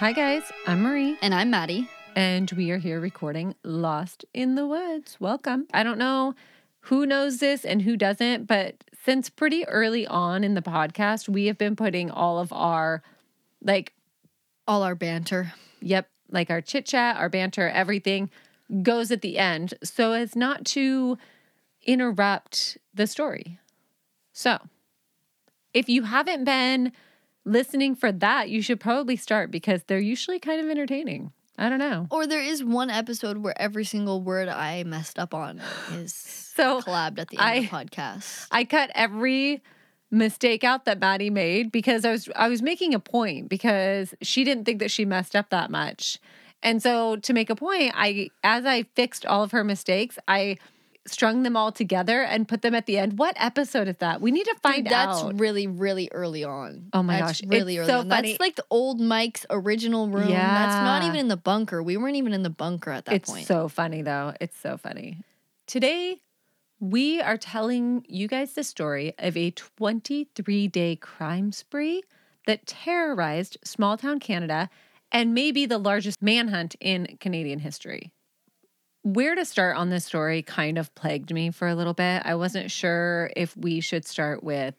Hi, guys. I'm Marie, And I'm Maddie. and we are here recording Lost in the Woods. Welcome. I don't know who knows this and who doesn't, but since pretty early on in the podcast, we have been putting all of our, like, All our banter. yep, like our chit chat, our banter, everything goes at the end so as not to interrupt the story. So, if you haven't been listening for that, you should probably start because they're usually kind of entertaining. I don't know. Or there is one episode where every single word I messed up on is So, collabed at the end of the I- podcast. I cut every mistake out that Maddie made because I was I was making a point because she didn't think that she messed up that much. And so to make a point, I as I fixed all of her mistakes, I strung them all together and put them at the end. What episode is that? We need to find Dude, that's out. really, really early on. Oh my That's gosh, really it's early so on. funny. That's like the old Mike's original room. Yeah. That's not even in the bunker. We weren't even in the bunker at that it's point. It's so funny though. It's so funny. Today we are telling you guys the story of a 23 day crime spree that terrorized small town Canada and may be the largest manhunt in Canadian history. Where to start on this story kind of plagued me for a little bit. I wasn't sure if we should start with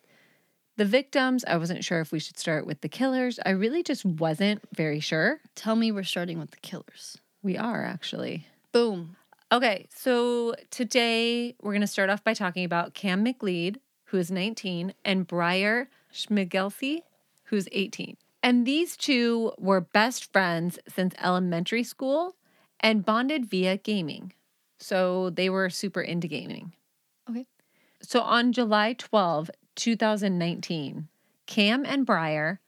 the victims. I wasn't sure if we should start with the killers. I really just wasn't very sure. Tell me we're starting with the killers. We are actually. Boom. Okay, so today we're going to start off by talking about Kam McLeod, who is 19, and Bryer Schmegelsky, who's 18. And these two were best friends since elementary school and bonded via gaming. So they were super into gaming. Okay. So on July 12, 2019, Kam and Bryer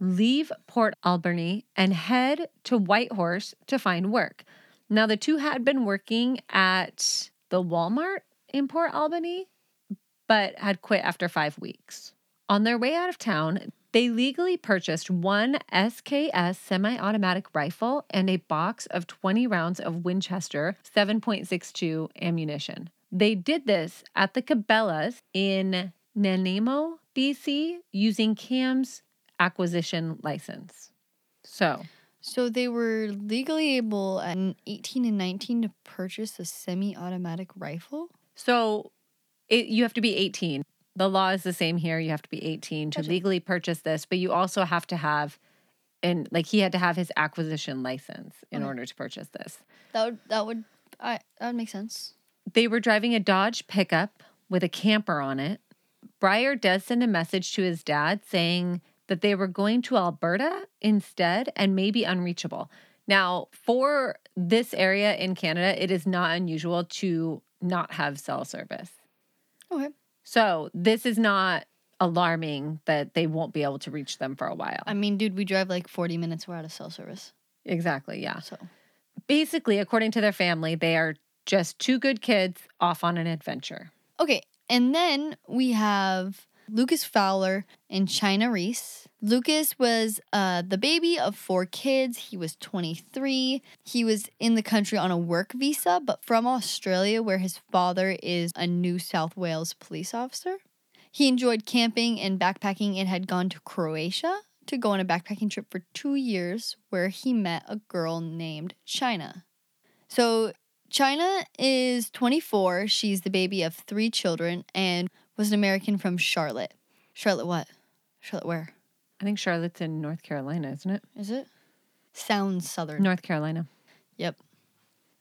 leave Port Alberni and head to Whitehorse to find work. Now, the two had been working at the Walmart in Port Alberni, but had quit after five weeks. On their way out of town, they legally purchased one SKS semi automatic rifle and a box of 20 rounds of Winchester 7.62 ammunition. They did this at the Cabela's in Nanaimo, BC, using Kam's acquisition license. So, So they were legally able at 18 and 19 to purchase a semi automatic rifle? So it, you have to be 18. The law is the same here. You have to be 18 to legally purchase this, but you also have to have and like he had to have his acquisition license in Okay. order to purchase this. That would, that would, I, that would make sense. They were driving a Dodge pickup with a camper on it. Bryer does send a message to his dad saying that they were going to Alberta instead and maybe unreachable. Now, for this area in Canada, it is not unusual to not have cell service. Okay. So this is not alarming that they won't be able to reach them for a while. I mean, dude, we drive like 40 minutes. We're out of cell service. exactly, yeah. So, Basically, according to their family, they are just two good kids off on an adventure. okay. And then we have Lucas Fowler and Chynna Reese. Lucas was uh, the baby of four kids. He was 23. He was in the country on a work visa, but from Australia, where his father is a New South Wales police officer. He enjoyed camping and backpacking and had gone to Croatia to go on a backpacking trip for two years, where he met a girl named Chynna. So Chynna is 24. She's the baby of three children and was an American from Charlotte. Charlotte, what? Charlotte, where? I think Charlotte's in North Carolina, isn't it? Is it? Sounds southern. North Carolina. Yep.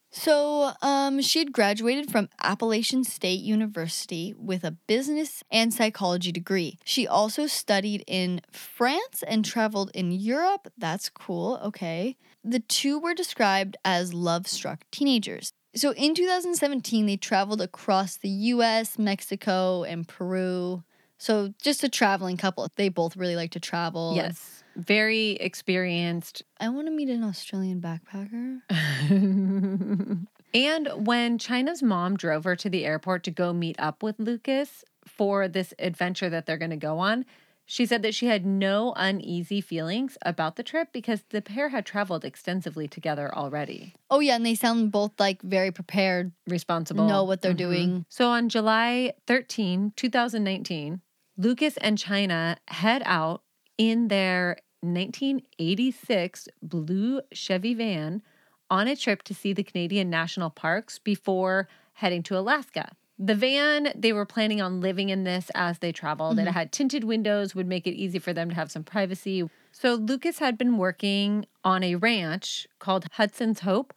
So, um, she had graduated from Appalachian State University with a business and psychology degree. She also studied in France and traveled in Europe. That's cool. Okay. The two were described as love struck teenagers. So, in 2017, they traveled across the US, Mexico, and Peru. So, just a traveling couple. They both really like to travel. Yes. Very experienced. I want to meet an Australian backpacker. and when Chynna's mom drove her to the airport to go meet up with Lucas for this adventure that they're going to go on, she said that she had no uneasy feelings about the trip because the pair had traveled extensively together already. Oh, yeah. And they sound both like very prepared, Responsible. know what they're Mhm. doing. So on July 13, 2019, Lucas and Chynna head out in their 1986 blue Chevy van on a trip to see the Canadian national parks before heading to Alaska. The van, they were planning on living in this as they traveled. It mm-hmm. had tinted windows, would make it easy for them to have some privacy. So Lucas had been working on a ranch called Hudson's Hope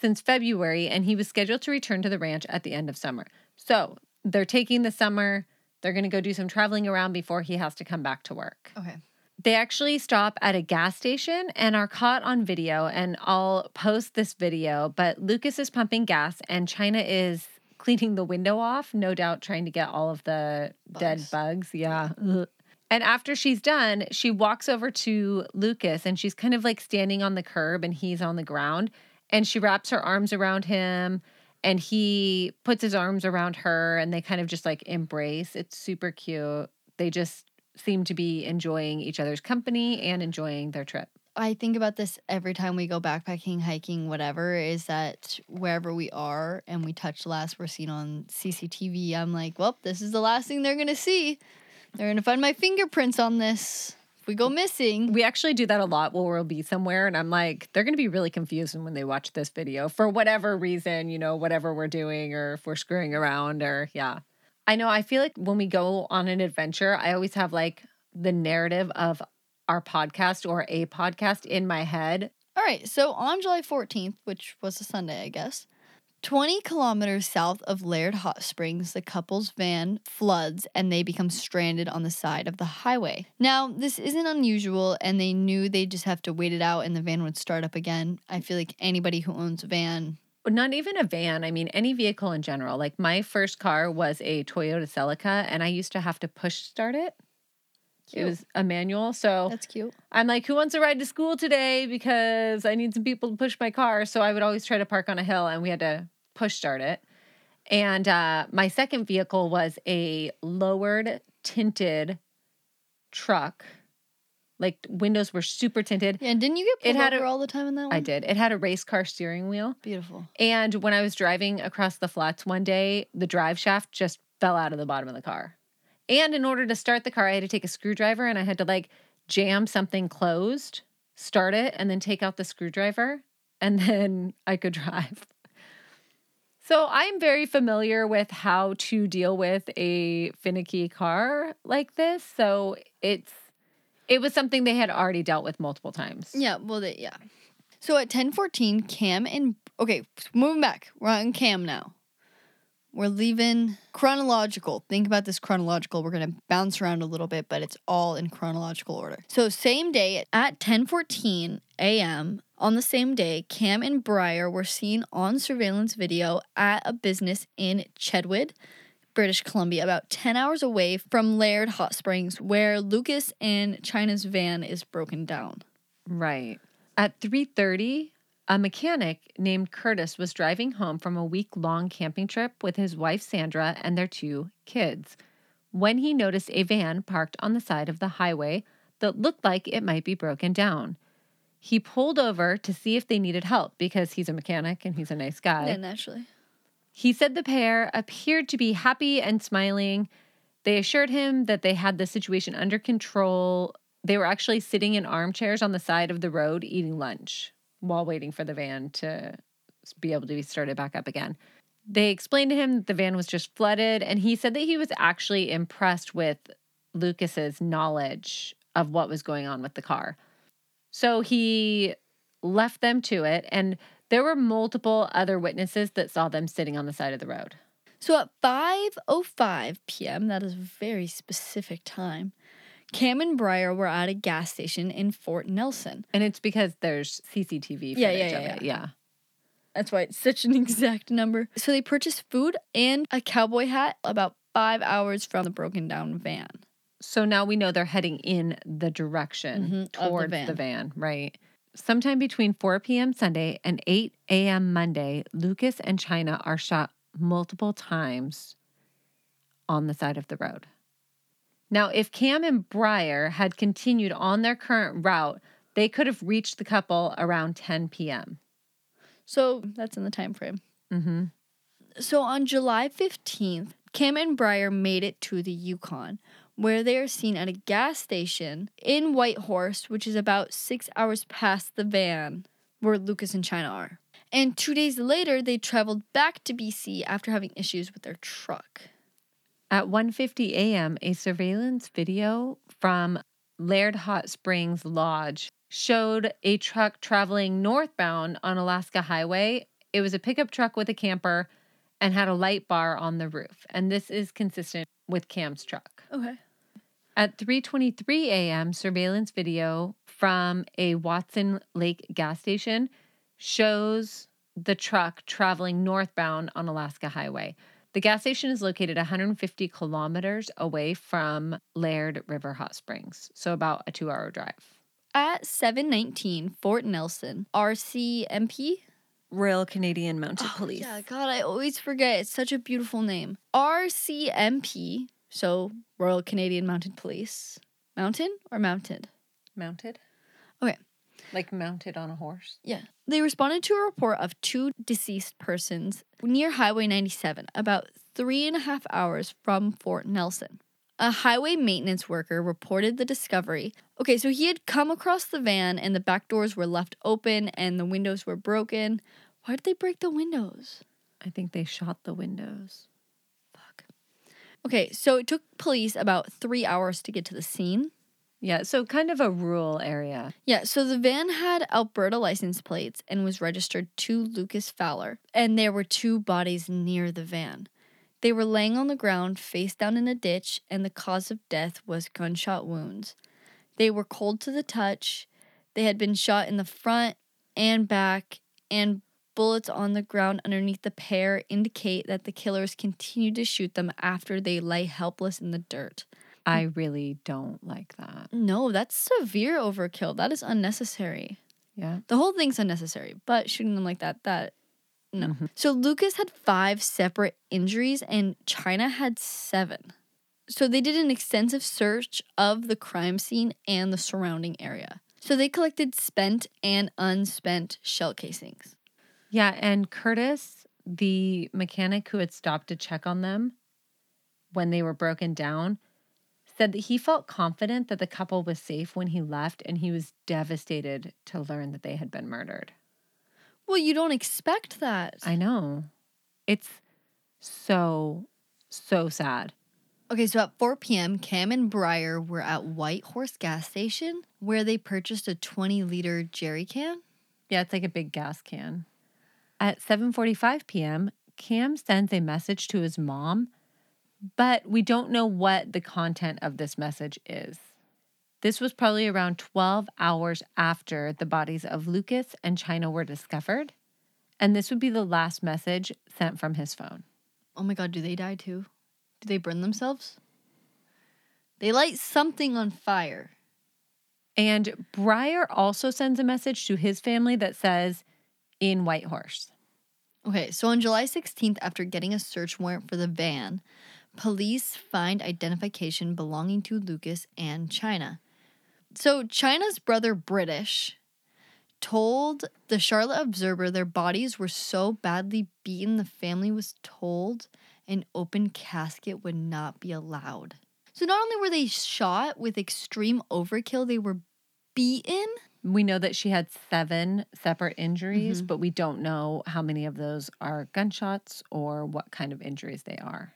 since February, and he was scheduled to return to the ranch at the end of summer. So they're taking the summer. They're going to go do some traveling around before he has to come back to work. Okay. They actually stop at a gas station and are caught on video. And I'll post this video, but Lucas is pumping gas and Chynna is cleaning the window off, no doubt trying to get all of the dead Bugs. bugs. Yeah. Ugh. And after she's done, she walks over to Lucas and she's kind of like standing on the curb and he's on the ground. And she wraps her arms around him and he puts his arms around her and they kind of just like embrace. It's super cute. They just seem to be enjoying each other's company and enjoying their trip. I think about this every time we go backpacking, hiking, whatever, is that wherever we are and we touch last we're seen on CCTV, I'm like, well, this is the last thing they're going to see. They're going to find my fingerprints on this. We go missing, We actually do that a lot where we'll be somewhere and I'm like, they're going to be really confused when they watch this video for whatever reason, you know, whatever we're doing or if we're screwing around or yeah. I know I feel like when we go on an adventure, I always have like the narrative of our podcast or a podcast in my head. All right, so on July 14th, which was a Sunday, I guess, 20 kilometers south of Liard Hot Springs, the couple's van floods and they become stranded on the side of the highway. Now, this isn't unusual, and they knew they'd just have to wait it out and the van would start up again. I feel like anybody who owns a van, Not even a van, I mean any vehicle in general. Like my first car was a Toyota Celica and I used to have to push start it. It was a manual. So that's cute. I'm like, who wants to ride to school today? Because I need some people to push my car. So I would always try to park on a hill and we had to push start it. And uh, my second vehicle was a lowered tinted truck. Like windows were super tinted. Yeah, and didn't you get It pulled had a- over all the time in that one? I did. It had a race car steering wheel. Beautiful. And when I was driving across the flats one day, the drive shaft just fell out of the bottom of the car. And in order to start the car, I had to take a screwdriver and I had to like jam something closed, start it, and then take out the screwdriver, and then I could drive. So I'm very familiar with how to deal with a finicky car like this. So it's it was something they had already dealt with multiple times. Yeah, well, they, yeah. So at 1014, Kam and, okay, moving back. We're on Kam now. We're leaving chronological. Think about this chronological. We're going to bounce around a little bit, but it's all in chronological order. So same day at 10:14 a.m. on the same day, Kam and Bryer were seen on surveillance video at a business in Chetwynd, British Columbia, about 10 hours away from Liard Hot Springs, where Lucas and Chynna's van is broken down. Right. At 3:30, a mechanic named Curtis was driving home from a week-long camping trip with his wife Sandra and their two kids when he noticed a van parked on the side of the highway that looked like it might be broken down. He pulled over to see if they needed help because he's a mechanic and he's a nice guy. Yeah, naturally. He said the pair appeared to be happy and smiling. They assured him that they had the situation under control. They were actually sitting in armchairs on the side of the road eating lunch while waiting for the van to be able to be started back up again. They explained to him that the van was just flooded, and he said that he was actually impressed with Lucas's knowledge of what was going on with the car. So he left them to it, and there were multiple other witnesses that saw them sitting on the side of the road. So at 5:05 p.m., that is a very specific time, Kam and Bryer were at a gas station in Fort Nelson. And it's because there's CCTV footage Yeah, yeah, of yeah, it. Yeah. That's why it's such an exact number. So they purchased food and a cowboy hat about 5 hours from the broken down van. So now we know they're heading in the direction Mhm, the towards the van. van, right? Sometime between 4 p.m. Sunday and 8 a.m. Monday, Lucas and Chynna are shot multiple times on the side of the road. Now, if Kam and Bryer had continued on their current route, they could have reached the couple around 10 p.m. So that's in the time frame. Mm-hmm. So on July 15th, Kam and Bryer made it to the Yukon, where they are seen at a gas station in Whitehorse, which is about six hours past the van where Lucas and Chynna are. And two days later, they traveled back to BC after having issues with their truck. At 1:50 a.m., a surveillance video from Liard Hot Springs Lodge showed a truck traveling northbound on Alaska Highway. It was a pickup truck with a camper and had a light bar on the roof. And this is consistent with Kam's truck. Okay. At 3:23 a.m., surveillance video from a Watson Lake gas station shows the truck traveling northbound on Alaska Highway. The gas station is located 150 kilometers away from Liard River Hot Springs, so about a 2-hour drive. At 719 Fort Nelson, RCMP. Royal Canadian Mounted Police. Oh, Yeah, God, I always forget. It's such a beautiful name. RCMP, so Royal Canadian Mounted Police. Mountain or mounted? Mounted? Okay. Like mounted on a horse. Yeah. They responded to a report of two deceased persons near Highway 97, about three and a half hours from Fort Nelson. A highway maintenance worker reported the discovery. Okay, so he had come across the van and the back doors were left open and the windows were broken. Why did they break the windows? I think they shot the windows. Fuck. Okay, so it took police about three hours to get to the scene. Yeah, so kind of a rural area. Yeah, so the van had Alberta license plates and was registered to Lucas Fowler, and there were two bodies near the van. They were laying on the ground, face down in a ditch, and the cause of death was gunshot wounds. They were cold to the touch. They had been shot in the front and back, and bullets on the ground underneath the pair indicate that the killers continued to shoot them after they lay helpless in the dirt. I mm. really don't like that. No, that's severe overkill. That is unnecessary. Yeah. The whole thing's unnecessary, but shooting them like that, that no. Mhm. So Lucas had five separate injuries and Chynna had seven. So they did an extensive search of the crime scene and the surrounding area. So they collected spent and unspent shell casings. Yeah, and Curtis, the mechanic who had stopped to check on them when they were broken down, said that he felt confident that the couple was safe when he left and he was devastated to learn that they had been murdered. Well, you don't expect that. I know. It's so, so sad. Okay, so at 4 p.m., Kam and Bryer were at White Horse gas station where they purchased a 20 liter jerry can. Yeah, it's like a big gas can. At 7:45 p.m., Kam sends a message to his mom, but we don't know what the content of this message is. This was probably around 12 hours after the bodies of Lucas and Chynna were discovered, and this would be the last message sent from his phone. Oh my god, do they die too? Do they burn themselves? They light something on fire. And Bryer also sends a message to his family that says, in Whitehorse. Okay, so on July 16th, after getting a search warrant for the van, police find identification belonging to Lucas and Chynna. So Chynna's brother, British, told the Charlotte Observer their bodies were so badly beaten the family was told an open casket would not be allowed. So not only were they shot with extreme overkill, they were beaten. We know that she had seven separate injuries, Mhm. but we don't know how many of those are gunshots or what kind of injuries they are.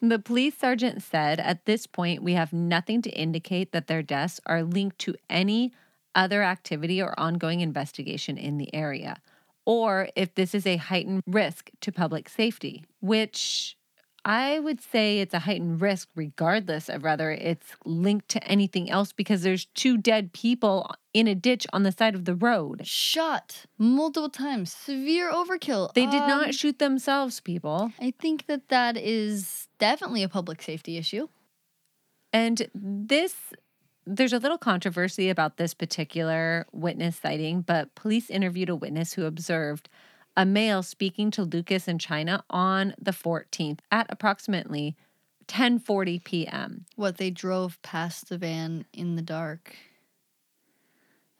The police sergeant said at this point, we have nothing to indicate that their deaths are linked to any other activity or ongoing investigation in the area, or if this is a heightened risk to public safety, which I would say it's a heightened risk regardless of whether it's linked to anything else because there's two dead people in a ditch on the side of the road. Shot multiple times. Severe overkill. They did Um, not shoot themselves, people. I think that that is definitely a public safety issue. And this, there's a little controversy about this particular witness sighting, but police interviewed a witness who observed a male speaking to Lucas in Chynna on the 14th at approximately 10:40 p.m. What they drove past the van in the dark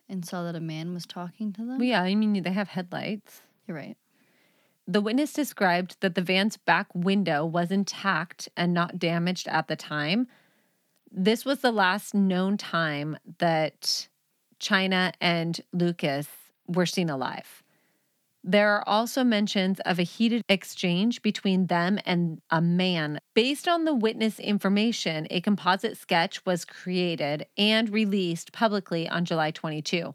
and saw that a man was talking to them. Well, yeah, I mean they have headlights. You're right. The witness described that the van's back window was intact and not damaged at the time, This was the last known time that Chynna and Lucas were seen alive. There are also mentions of a heated exchange between them and a man. Based on the witness information, a composite sketch was created and released publicly on July 22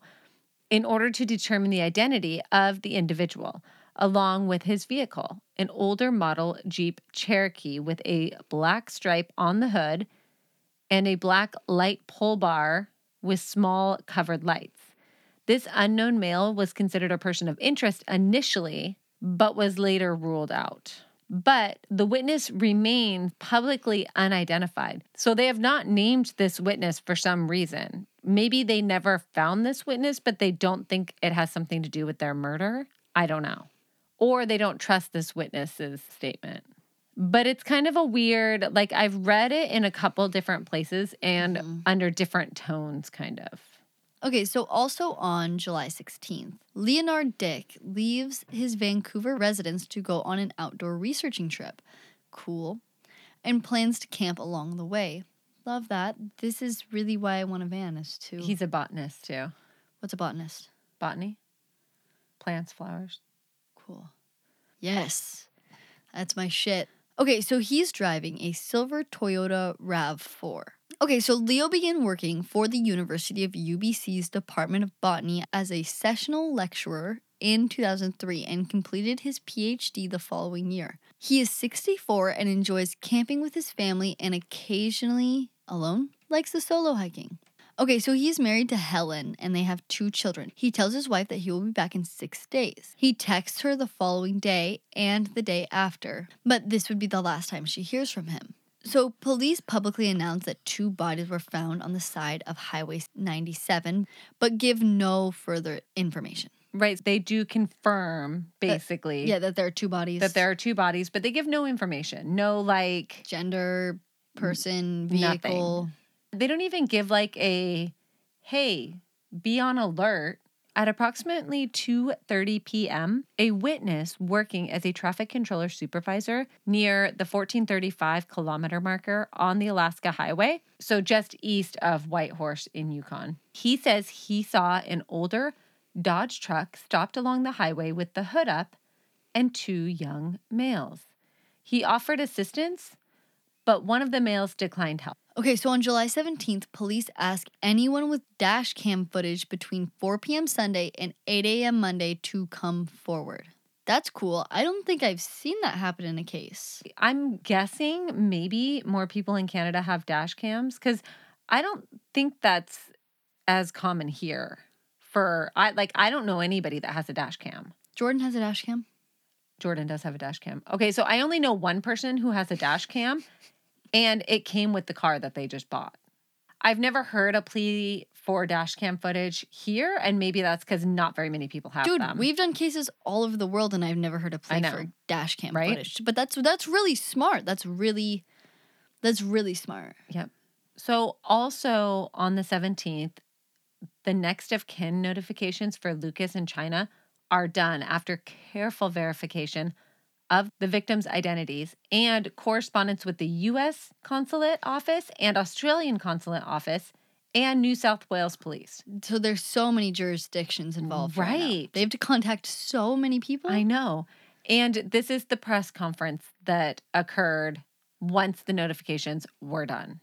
in order to determine the identity of the individual, along with his vehicle, an older model Jeep Cherokee with a black stripe on the hood and a black light pole bar with small covered lights. This unknown male was considered a person of interest initially, but was later ruled out. But the witness remained publicly unidentified. So they have not named this witness for some reason. Maybe they never found this witness, but they don't think it has something to do with their murder. I don't know. Or they don't trust this witness's statement. But it's kind of a weird, like I've read it in a couple different places and Mhm. under different tones, kind of. Okay, so also on July 16th, Leonard Dyck leaves his Vancouver residence to go on an outdoor researching trip. Cool. And plans to camp along the way. Love that. This is really why I want a van is to He's a botanist too. What's a botanist? Botany, plants, flowers. Cool. Yes. That's my shit. Okay, so he's driving a silver Toyota RAV4. Okay, so Leo began working for the University of UBC's Department of Botany as a sessional lecturer in 2003 and completed his PhD the following year. He is 64 and enjoys camping with his family and occasionally alone likes the solo hiking. Okay, so he's married to Helen and they have two children. He tells his wife that he will be back in six days. He texts her the following day and the day after, but this would be the last time she hears from him. So, police publicly announced that two bodies were found on the side of Highway 97, but give no further information. Right. They do confirm basically Yeah, that there are two bodies. that there are two bodies, but they give no information. No like gender, person, Nothing. vehicle. they don't even give like a hey, be on alert. At approximately 2:30 p.m., a witness working as a traffic controller supervisor near the 1435 kilometer marker on the Alaska Highway, so just east of Whitehorse in Yukon. He says he saw an older Dodge truck stopped along the highway with the hood up and two young males. He offered assistance, but one of the males declined help. Okay, so on July 17th, police ask anyone with dash cam footage between 4 p.m. Sunday and 8 a.m. Monday to come forward. That's cool. I don't think I've seen that happen in a case. I'm guessing maybe more people in Canada have dash cams because I don't think that's as common here. For I like I don't know anybody that has a dash cam. Jordan has a dash cam. Jordan does have a dash cam. Okay, so I only know one person who has a dash cam, and it came with the car that they just bought. I've never heard a plea for dash cam footage here, and maybe that's because not very many people have Dude, them. we've done cases all over the world and I've never heard a plea know, for dash cam right? footage. But that's that's really smart. That's really that's really smart. Yep. So, also on the 17th, the next of kin notifications for Lucas and China are done after careful verification of the victims' identities and correspondence with the US Consulate Office and Australian Consulate Office and New South Wales Police. So there's so many jurisdictions involved. Right. Right. They have to contact so many people. I know. And this is the press conference that occurred once the notifications were done.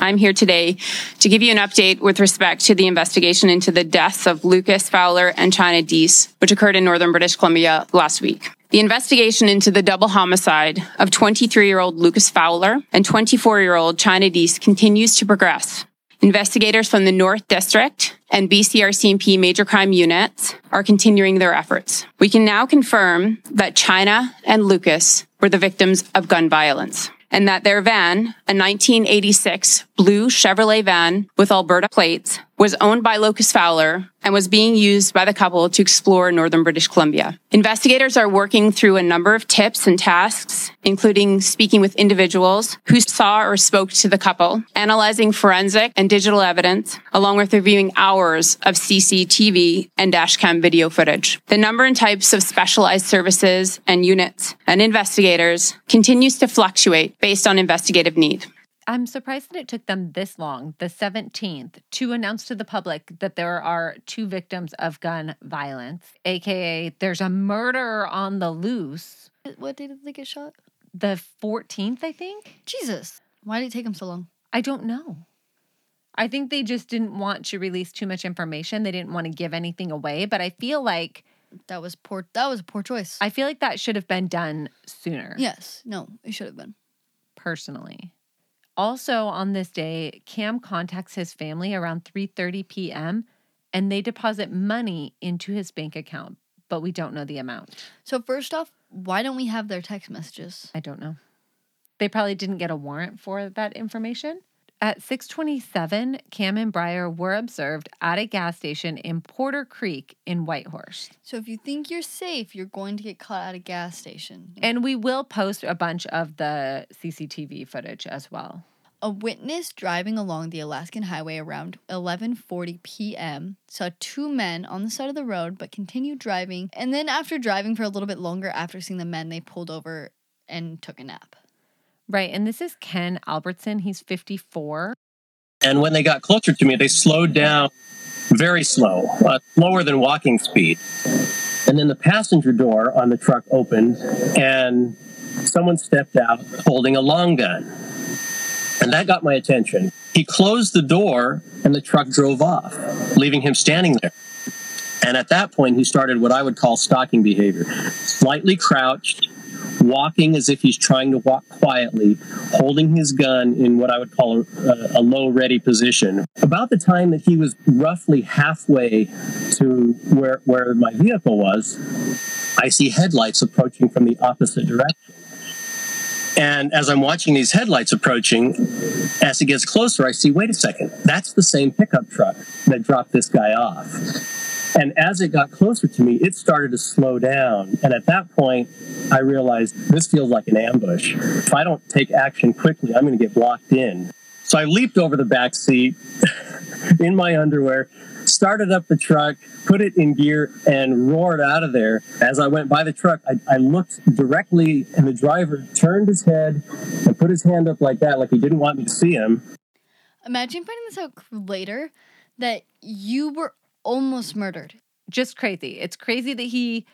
I'm here today to give you an update with respect to the investigation into the deaths of Lucas Fowler and Chynna Deese, which occurred in northern British Columbia last week. The investigation into the double homicide of 23 year old Lucas Fowler and 24 year old Chynna Deese continues to progress. Investigators from the North District and BCRCMP major crime units are continuing their efforts. We can now confirm that Chynna and Lucas were the victims of gun violence and that their van, a 1986 blue Chevrolet van with Alberta plates, was owned by Lucas Fowler and was being used by the couple to explore northern British Columbia. Investigators are working through a number of tips and tasks, including speaking with individuals who saw or spoke to the couple, analyzing forensic and digital evidence, along with reviewing hours of CCTV and dashcam video footage. The number and types of specialized services and units and investigators continues to fluctuate based on investigative need. I'm surprised that it took them this long, the 17th, to announce to the public that there are two victims of gun violence, aka there's a murderer on the loose. What day did they get shot? The 14th, I think. Jesus. Why did it take them so long? I don't know. I think they just didn't want to release too much information. They didn't want to give anything away, but I feel like That was poor. That was a poor choice. I feel like that should have been done sooner. yes. No, it should have been. personally. Also on this day, Kam contacts his family around 3:30 p.m. and they deposit money into his bank account, but we don't know the amount. So first off, why don't we have their text messages? I don't know. They probably didn't get a warrant for that information. At 627, Kam and Bryer were observed at a gas station in Porter Creek in Whitehorse. So if you think you're safe, you're going to get caught at a gas station. And we will post a bunch of the CCTV footage as well. A witness driving along the Alaskan highway around 11:40 p.m. saw two men on the side of the road but continued driving and then after driving for a little bit longer after seeing the men they pulled over and took a nap. Right. And this is Ken Albertson. He's 54. And when they got closer to me, they slowed down very slow, uh, slower than walking speed. And then the passenger door on the truck opened, and someone stepped out holding a long gun. And that got my attention. He closed the door, and the truck drove off, leaving him standing there. And at that point, he started what I would call stalking behavior slightly crouched, walking as if he's trying to walk quietly, holding his gun in what I would call a, a low ready position. About the time that he was roughly halfway to where, where my vehicle was, I see headlights approaching from the opposite direction. And as I'm watching these headlights approaching, as it gets closer, I see, wait a second, that's the same pickup truck that dropped this guy off. And as it got closer to me, it started to slow down. And at that point, I realized this feels like an ambush. If I don't take action quickly, I'm going to get blocked in. So I leaped over the back seat in my underwear, started up the truck, put it in gear, and roared out of there. As I went by the truck, I, I looked directly, and the driver turned his head and put his hand up like that, like he didn't want me to see him. Imagine finding this out later that you were almost murdered. Just crazy. It's crazy that he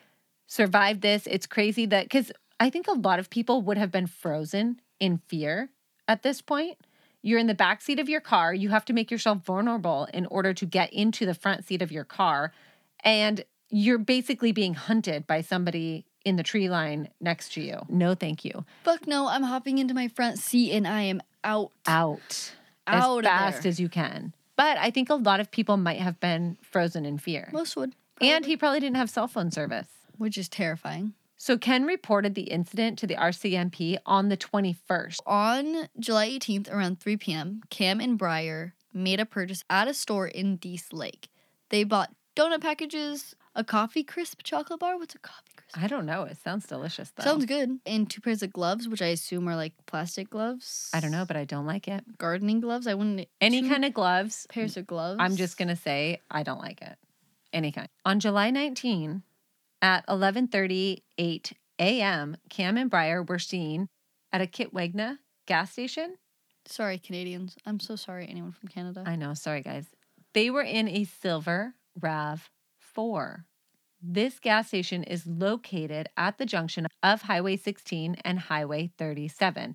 survived this. It's crazy that, because I think a lot of people would have been frozen in fear at this point. You're in the back seat of your car. You have to make yourself vulnerable in order to get into the front seat of your car. And you're basically being hunted by somebody in the tree line next to you. No, thank you. Fuck no, I'm hopping into my front seat and I am out. Out. Out as fast there. as you can. But I think a lot of people might have been frozen in fear. Most would. And he probably didn't have cell phone service. Which is terrifying. So Ken reported the incident to the RCMP on the 21st. On July 18th, around 3 p.m., Kam and Bryer made a purchase at a store in Dease Lake. They bought donut packages, a coffee crisp chocolate bar. What's a coffee? I don't know. It sounds delicious though. Sounds good. And two pairs of gloves, which I assume are like plastic gloves. I don't know, but I don't like it. Gardening gloves. I wouldn't. Any kind of gloves, pairs of gloves. I'm just going to say I don't like it. Any kind. On July 19 at 11:38 a.m., Kam and Bryer were seen at a Kitwanga gas station. Sorry, Canadians. I'm so sorry, anyone from Canada. I know, sorry guys. They were in a silver RAV4. This gas station is located at the junction of Highway 16 and Highway 37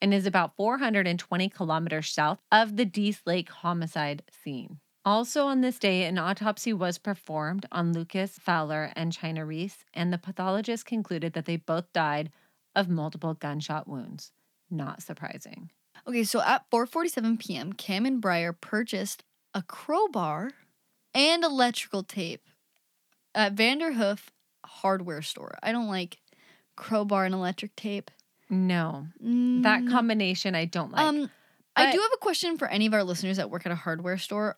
and is about 420 kilometers south of the Dease Lake homicide scene. Also on this day, an autopsy was performed on Lucas Fowler and Chynna Reese, and the pathologist concluded that they both died of multiple gunshot wounds. Not surprising. Okay, so at 4:47 p.m., Kam and Bryer purchased a crowbar and electrical tape at Vanderhoof hardware store. I don't like crowbar and electric tape. No, that Mm, combination I don't like. um, I do have a question for any of our listeners that work at a hardware store.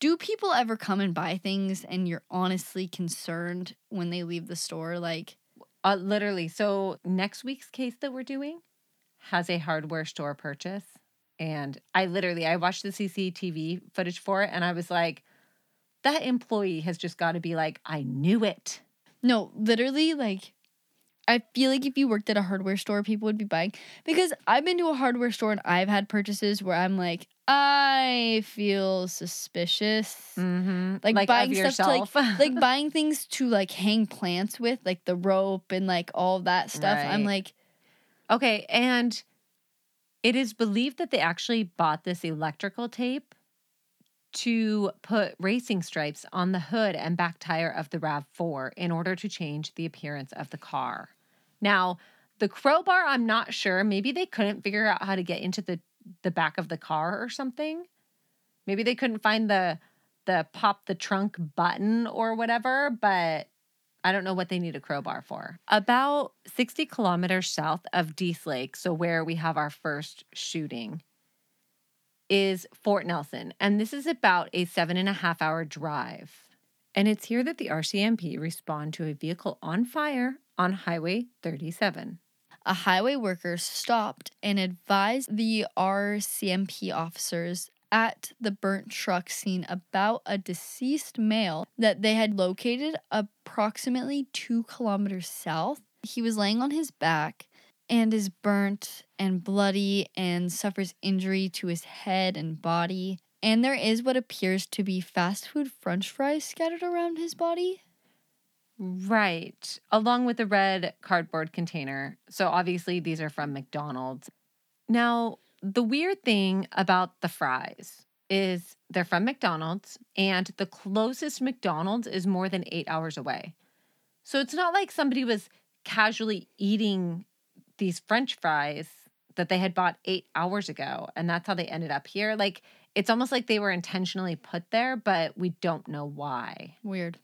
Do people ever come and buy things and you're honestly concerned when they leave the store? Like, Uh, literally. So next week's case that we're doing has a hardware store purchase, and I literally I watched the CCTV footage for it, and I was like, that employee has just got to be like, I knew it. no, literally, like, I feel like if you worked at a hardware store, people would be buying because I've been to a hardware store and I've had purchases where I'm like, I feel suspicious. Mm-hmm. Like, buying of stuff to, like- like buying things to like hang plants with, like the rope and like all that stuff. I'm like, Okay, and it is believed that they actually bought this electrical tape to put racing stripes on the hood and back tire of the RAV4 in order to change the appearance of the car. Now, the crowbar, I'm not sure. Maybe they couldn't figure out how to get into the the back of the car or something. Maybe they couldn't find the the pop the trunk button or whatever, but I don't know what they need a crowbar for. About 60 kilometers south of Dease Lake, so where we have our first shooting, is Fort Nelson. And this is about a seven and a half hour drive. And it's here that the RCMP respond to a vehicle on fire on Highway 37. a highway worker stopped and advised the RCMP officers at the burnt truck scene about a deceased male that they had located approximately two kilometers south. He was laying on his back and is burnt and bloody and suffers injury to his head and body. And there is what appears to be fast food french fries scattered around his body. Right. Along with the red cardboard container. So obviously these are from McDonald's. Now, the weird thing about the fries is they're from McDonald's and the closest McDonald's is more than 8 hours away. So it's not like somebody was casually eating these french fries that they had bought 8 hours ago and that's how they ended up here. Like it's almost like they were intentionally put there, but we don't know why. Weird.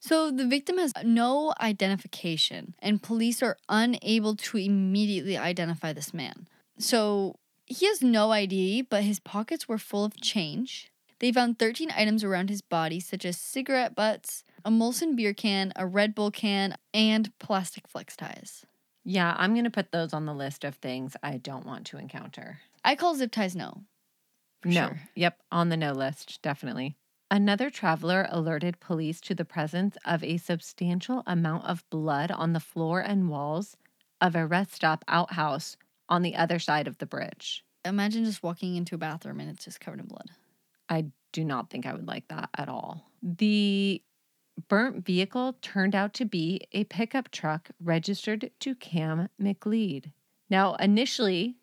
So the victim has no identification, and police are unable to immediately identify this man. So he has no ID, but his pockets were full of change. They found 13 items around his body, such as cigarette butts, a Molson beer can, a Red Bull can, and plastic flex ties. Yeah, I'm going to put those on the list of things I don't want to encounter. I call zip ties no. no. sure. Yep, on the no list, definitely. Another traveler alerted police to the presence of a substantial amount of blood on the floor and walls of a rest stop outhouse on the other side of the bridge. Imagine just walking into a bathroom and it's just covered in blood. I do not think I would like that at all. The burnt vehicle turned out to be a pickup truck registered to Kam McLeod. Now, initially,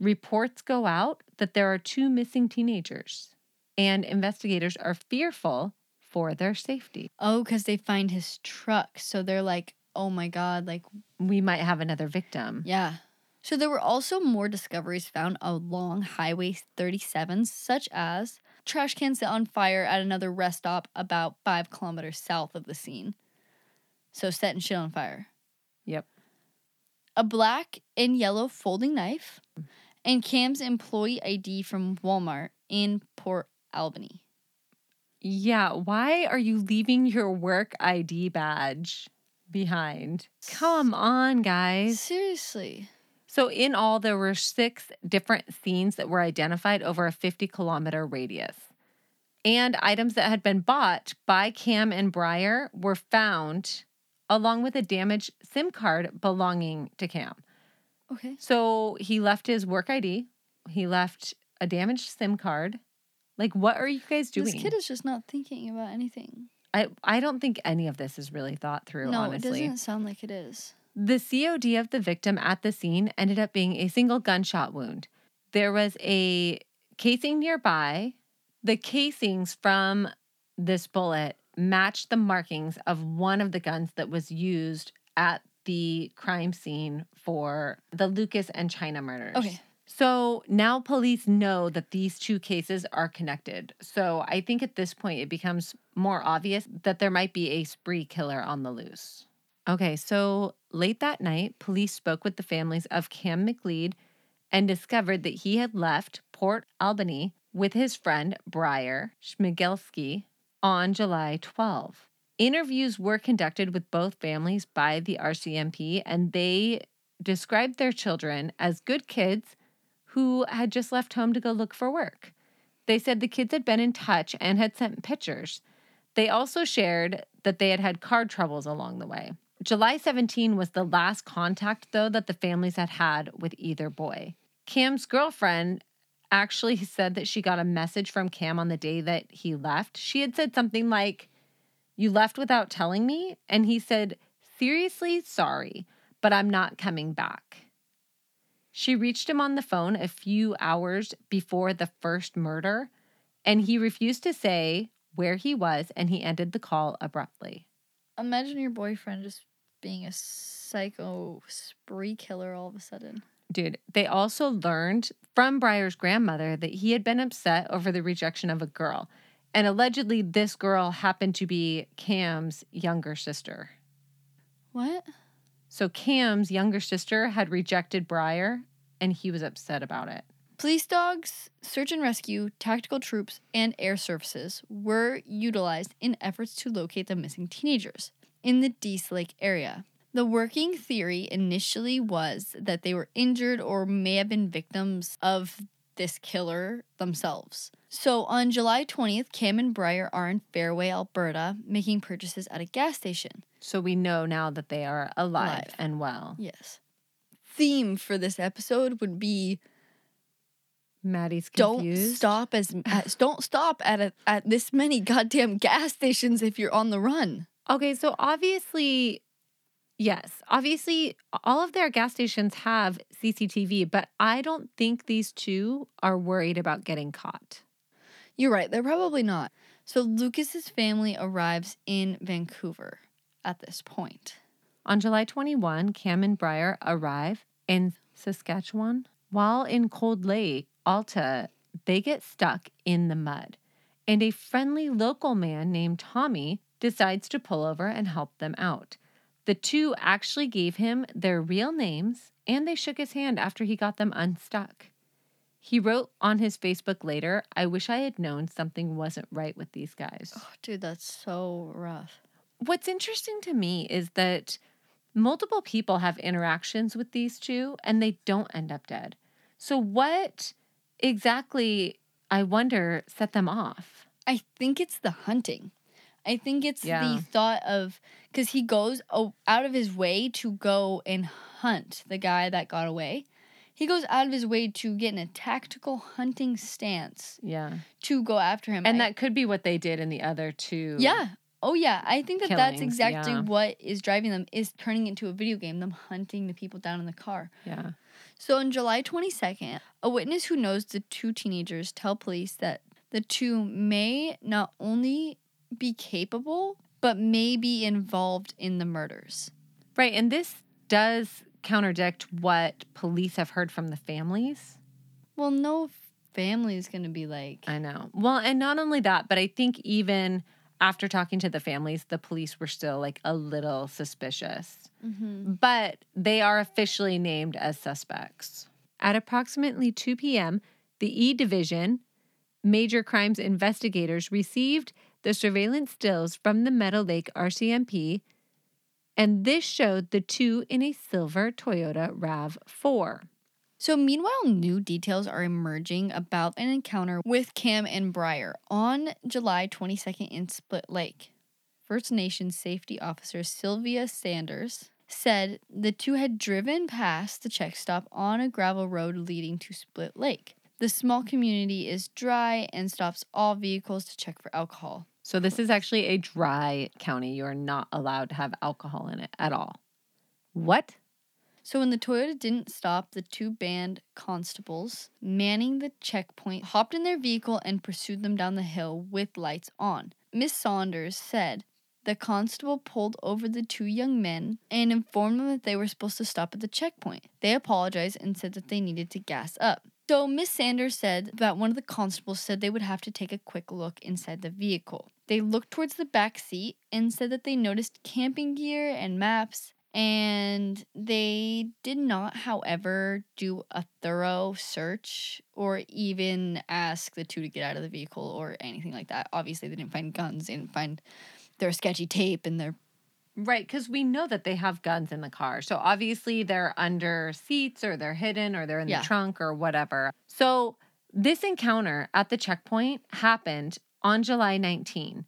reports go out that there are two missing teenagers, and investigators are fearful for their safety. Oh, because they find his truck. So they're like, oh my God, like We might have another victim. Yeah. So there were also more discoveries found along Highway 37, such as trash cans set on fire at another rest stop about five kilometers south of the scene. So setting shit on fire. Yep. A black and yellow folding knife, and Kam's employee ID from Walmart in Port Alberni. Yeah, why are you leaving your work ID badge behind? Come on, guys. Seriously. So, in all, there were six different scenes that were identified over a 50 kilometer radius. And items that had been bought by Kam and Bryer were found along with a damaged SIM card belonging to Kam. Okay. So, he left his work ID, he left a damaged SIM card. Like, what are you guys doing? This kid is just not thinking about anything. I, I don't think any of this is really thought through, no, honestly. it doesn't sound like it is. The COD of the victim at the scene ended up being a single gunshot wound. There was a casing nearby. The casings from this bullet matched the markings of one of the guns that was used at the crime scene for the Lucas and Chynna murders. Okay. So now police know that these two cases are connected. So I think at this point it becomes more obvious that there might be a spree killer on the loose. Okay, so late that night, police spoke with the families of Kam McLeod and discovered that he had left Port Alberni with his friend Bryer Schmegelsky on July 12. Interviews were conducted with both families by the RCMP, and they described their children as good kids who had just left home to go look for work. They said the kids had been in touch and had sent pictures. They also shared that they had had car troubles along the way. July 17 was the last contact, though, that the families had had with either boy. Kam's girlfriend actually said that she got a message from Kam on the day that he left. She had said something like, You left without telling me? And he said, Seriously, sorry, but I'm not coming back. She reached him on the phone a few hours before the first murder, and he refused to say where he was and he ended the call abruptly. Imagine your boyfriend just being a psycho spree killer all of a sudden. Dude, they also learned from Bryer's grandmother that he had been upset over the rejection of a girl. And allegedly, this girl happened to be Kam's younger sister. What? So, Kam's younger sister had rejected Bryer, and he was upset about it. Police dogs, search and rescue, tactical troops, and air services were utilized in efforts to locate the missing teenagers in the Dease Lake area. The working theory initially was that they were injured or may have been victims of this killer themselves. So on July 20th, Kam and Bryer are in Fairway, Alberta, making purchases at a gas station. So, we know now that they are alive, Alive. and well. Yes. Theme for this episode would be Maddie's don't stop as, as don't stop at a, at this many goddamn gas stations if you're on the run. Okay, so obviously, yes, obviously, all of their gas stations have CCTV, but I don't think these two are worried about getting caught. You're right, they're probably not. So Lucas's family arrives in Vancouver at this point. On July 21, Kam and Bryer arrive in Saskatchewan. While in Cold Lake, Alta, they get stuck in the mud. And a friendly local man named Tommy decides to pull over and help them out. The two actually gave him their real names and they shook his hand after he got them unstuck. He wrote on his Facebook later, I wish I had known something wasn't right with these guys. Oh, dude, that's so rough. What's interesting to me is that multiple people have interactions with these two and they don't end up dead. So, what exactly, I wonder, set them off? I think it's the hunting. I think it's Yeah. the thought of because he goes out of his way to go and hunt the guy that got away. He goes out of his way to get in a tactical hunting stance Yeah. to go after him. And I- that could be what they did in the other two. Yeah. Oh yeah. I think that that's exactly yeah. what is driving them is turning into a video game, them hunting the people down in the car. Yeah. So on July 22nd, a witness who knows the two teenagers tell police that the two may not only be capable but may be involved in the murders. Right. And this does contradict what police have heard from the families. Well, no family is going to be like I know. Well, and not only that, but I think even after talking to the families, the police were still like a little suspicious. Mhm. But they are officially named as suspects. At approximately 2 p.m., the E Division Major Crimes Investigators received the surveillance stills from the Meadow Lake RCMP, and this showed the two in a silver Toyota RAV4. So, meanwhile, new details are emerging about an encounter with Kam and Bryer on July 22nd in Split Lake. First Nations safety officer Sylvia Sanders said the two had driven past the check stop on a gravel road leading to Split Lake. The small community is dry and stops all vehicles to check for alcohol. So, this is actually a dry county. You are not allowed to have alcohol in it at all. What? So when the Toyota didn't stop, the two band constables manning the checkpoint hopped in their vehicle and pursued them down the hill with lights on. Miss Saunders said the constable pulled over the two young men and informed them that they were supposed to stop at the checkpoint. They apologized and said that they needed to gas up. So Miss Sanders said that one of the constables said they would have to take a quick look inside the vehicle. They looked towards the back seat and said that they noticed camping gear and maps and they did not, however, do a thorough search or even ask the two to get out of the vehicle or anything like that. Obviously, they didn't find guns, they didn't find their sketchy tape and their Right, because we know that they have guns in the car. So obviously they're under seats or they're hidden or they're in Yeah. the trunk or whatever. So this encounter at the checkpoint happened on July 19.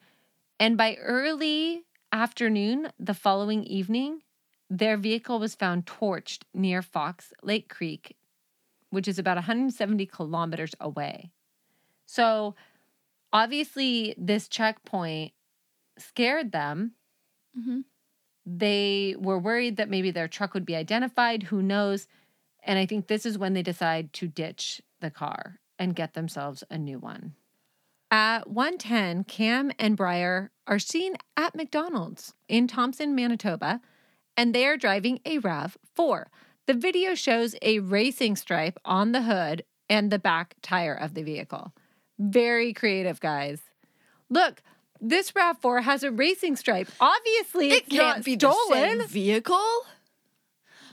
And by early afternoon the following evening, their vehicle was found torched near Fox Lake Creek, which is about 170 kilometers away. So obviously, this checkpoint scared them. Mhm. They were worried that maybe their truck would be identified. Who knows? And I think this is when they decide to ditch the car and get themselves a new one. At 110, Kam and Bryer are seen at McDonald's in Thompson, Manitoba, and they are driving a RAV4. The video shows a racing stripe on the hood and the back tire of the vehicle. Very creative, guys. Look, this RAV4 has a racing stripe. Obviously, it can't be stolen. the same vehicle.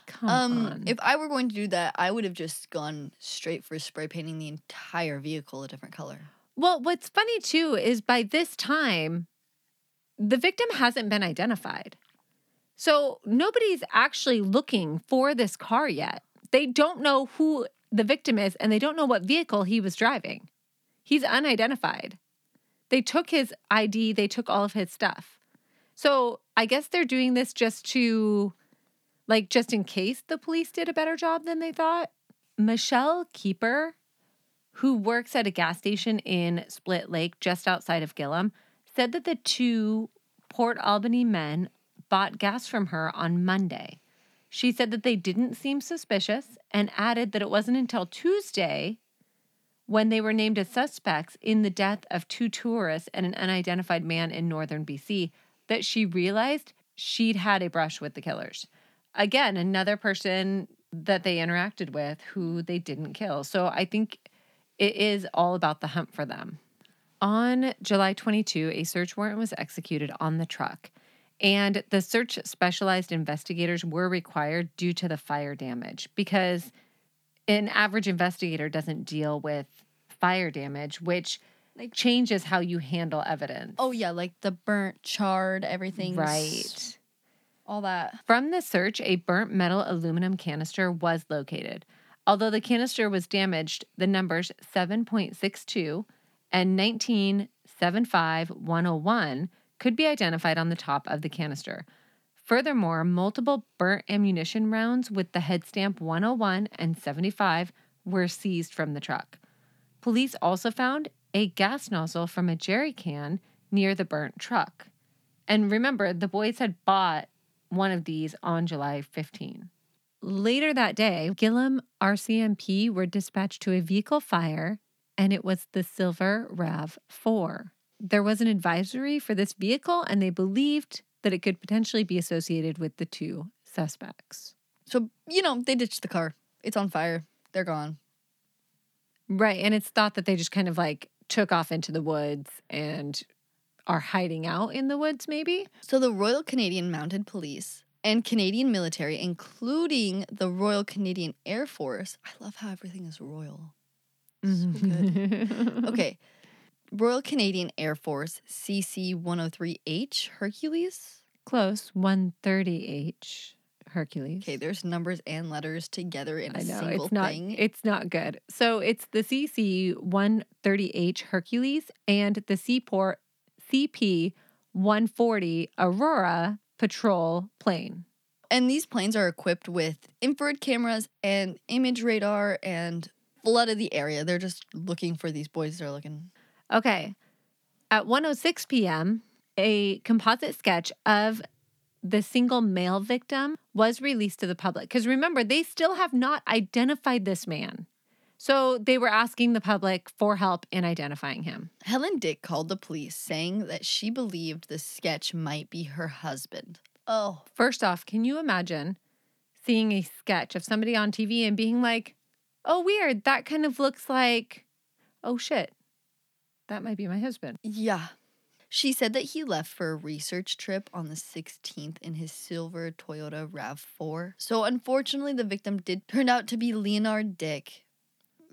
Come Um, on. if I were going to do that, I would have just gone straight for spray painting the entire vehicle a different color. Well, what's funny too is by this time, the victim hasn't been identified. So nobody's actually looking for this car yet. They don't know who the victim is and they don't know what vehicle he was driving. He's unidentified. They took his ID, they took all of his stuff. So I guess they're doing this just to, like, just in case the police did a better job than they thought. Michelle Keeper, who works at a gas station in Split Lake just outside of Gillam, said that the two Port Alberni men bought gas from her on Monday. She said that they didn't seem suspicious and added that it wasn't until Tuesday when they were named as suspects in the death of two tourists and an unidentified man in northern BC that she realized she'd had a brush with the killers. Again, another person that they interacted with who they didn't kill. So I think it is all about the hunt for them. On July 22, a search warrant was executed on the truck, and the search specialized investigators were required due to the fire damage because an average investigator doesn't deal with fire damage, which Like- changes how you handle evidence. Oh yeah, like the burnt, charred, everything. right. All that. From the search, a burnt metal aluminum canister was located. Although the canister was damaged, the numbers 7.62 and 1975101 could be identified on the top of the canister. Furthermore, multiple burnt ammunition rounds with the head stamp 101 and 75 were seized from the truck. Police also found a gas nozzle from a jerry can near the burnt truck. And remember, the boys had bought one of these on July 15. Later that day, Gillam RCMP were dispatched to a vehicle fire, and it was the silver RAV4. There was an advisory for this vehicle, and they believed that it could potentially be associated with the two suspects. So you know they ditched the car. It's on fire. They're gone. Right. And it's thought that they just kind of like took off into the woods and are hiding out in the woods, maybe? So the Royal Canadian Mounted Police and Canadian military, including the Royal Canadian Air Force. I love how everything is royal. So good. okay. Royal Canadian Air Force CC 103H Hercules. Close. 130H Hercules. Okay, there's numbers and letters together in a I know single it's not thing. it's not good. So it's the CC 130H Hercules and the Seaport CP 140 Aurora patrol plane. And these planes are equipped with infrared cameras and image radar and flooded the area. They're just looking for these boys. They're looking. Okay. At 106 p.m., a composite sketch of the single male victim was released to the public. Because remember, they still have not identified this man. So they were asking the public for help in identifying him. Helen Dick called the police saying that she believed the sketch might be her husband. Oh, First off, can you imagine seeing a sketch of somebody on TV and being like, oh, weird, that kind of looks like, oh shit, that might be my husband. yeah. She said that he left for a research trip on the 16th in his silver Toyota RAV4. So, unfortunately, the victim did turn out to be Leonard Dyck.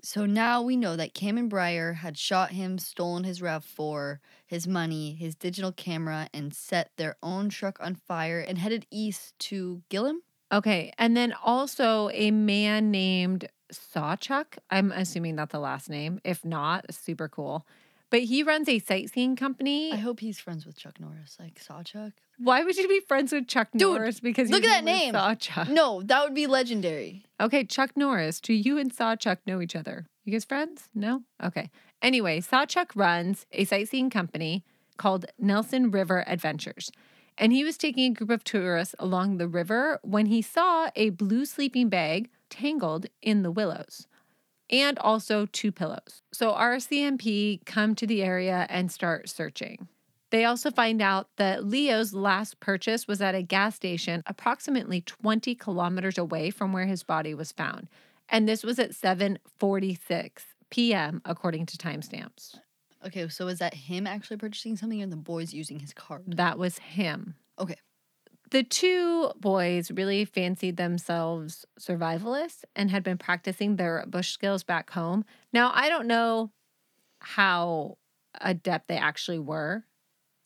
So now we know that Cameron and Bryer had shot him, stolen his RAV4, his money, his digital camera, and set their own truck on fire and headed east to Gillam. Okay. And then also a man named Sawchuck. I'm assuming that's the last name. If not, super cool. But he runs a sightseeing company. I hope he's friends with Chuck Norris, like saw Chuck. Why would you be friends with Chuck Dude, Norris? Because look at that name. Saw Chuck. No, that would be legendary. Okay, Chuck Norris. Do you and Saw Chuck know each other? You guys friends? No? Okay. Anyway, Saw Chuck runs a sightseeing company called Nelson River Adventures. And he was taking a group of tourists along the river when he saw a blue sleeping bag tangled in the willows and also two pillows. So RCMP come to the area and start searching. They also find out that Leo's last purchase was at a gas station approximately 20 kilometers away from where his body was found. And this was at 7:46 p.m. according to timestamps. Okay, so is that him actually purchasing something and the boys using his card? That was him. Okay. The two boys really fancied themselves survivalists and had been practicing their bush skills back home. Now, I don't know how adept they actually were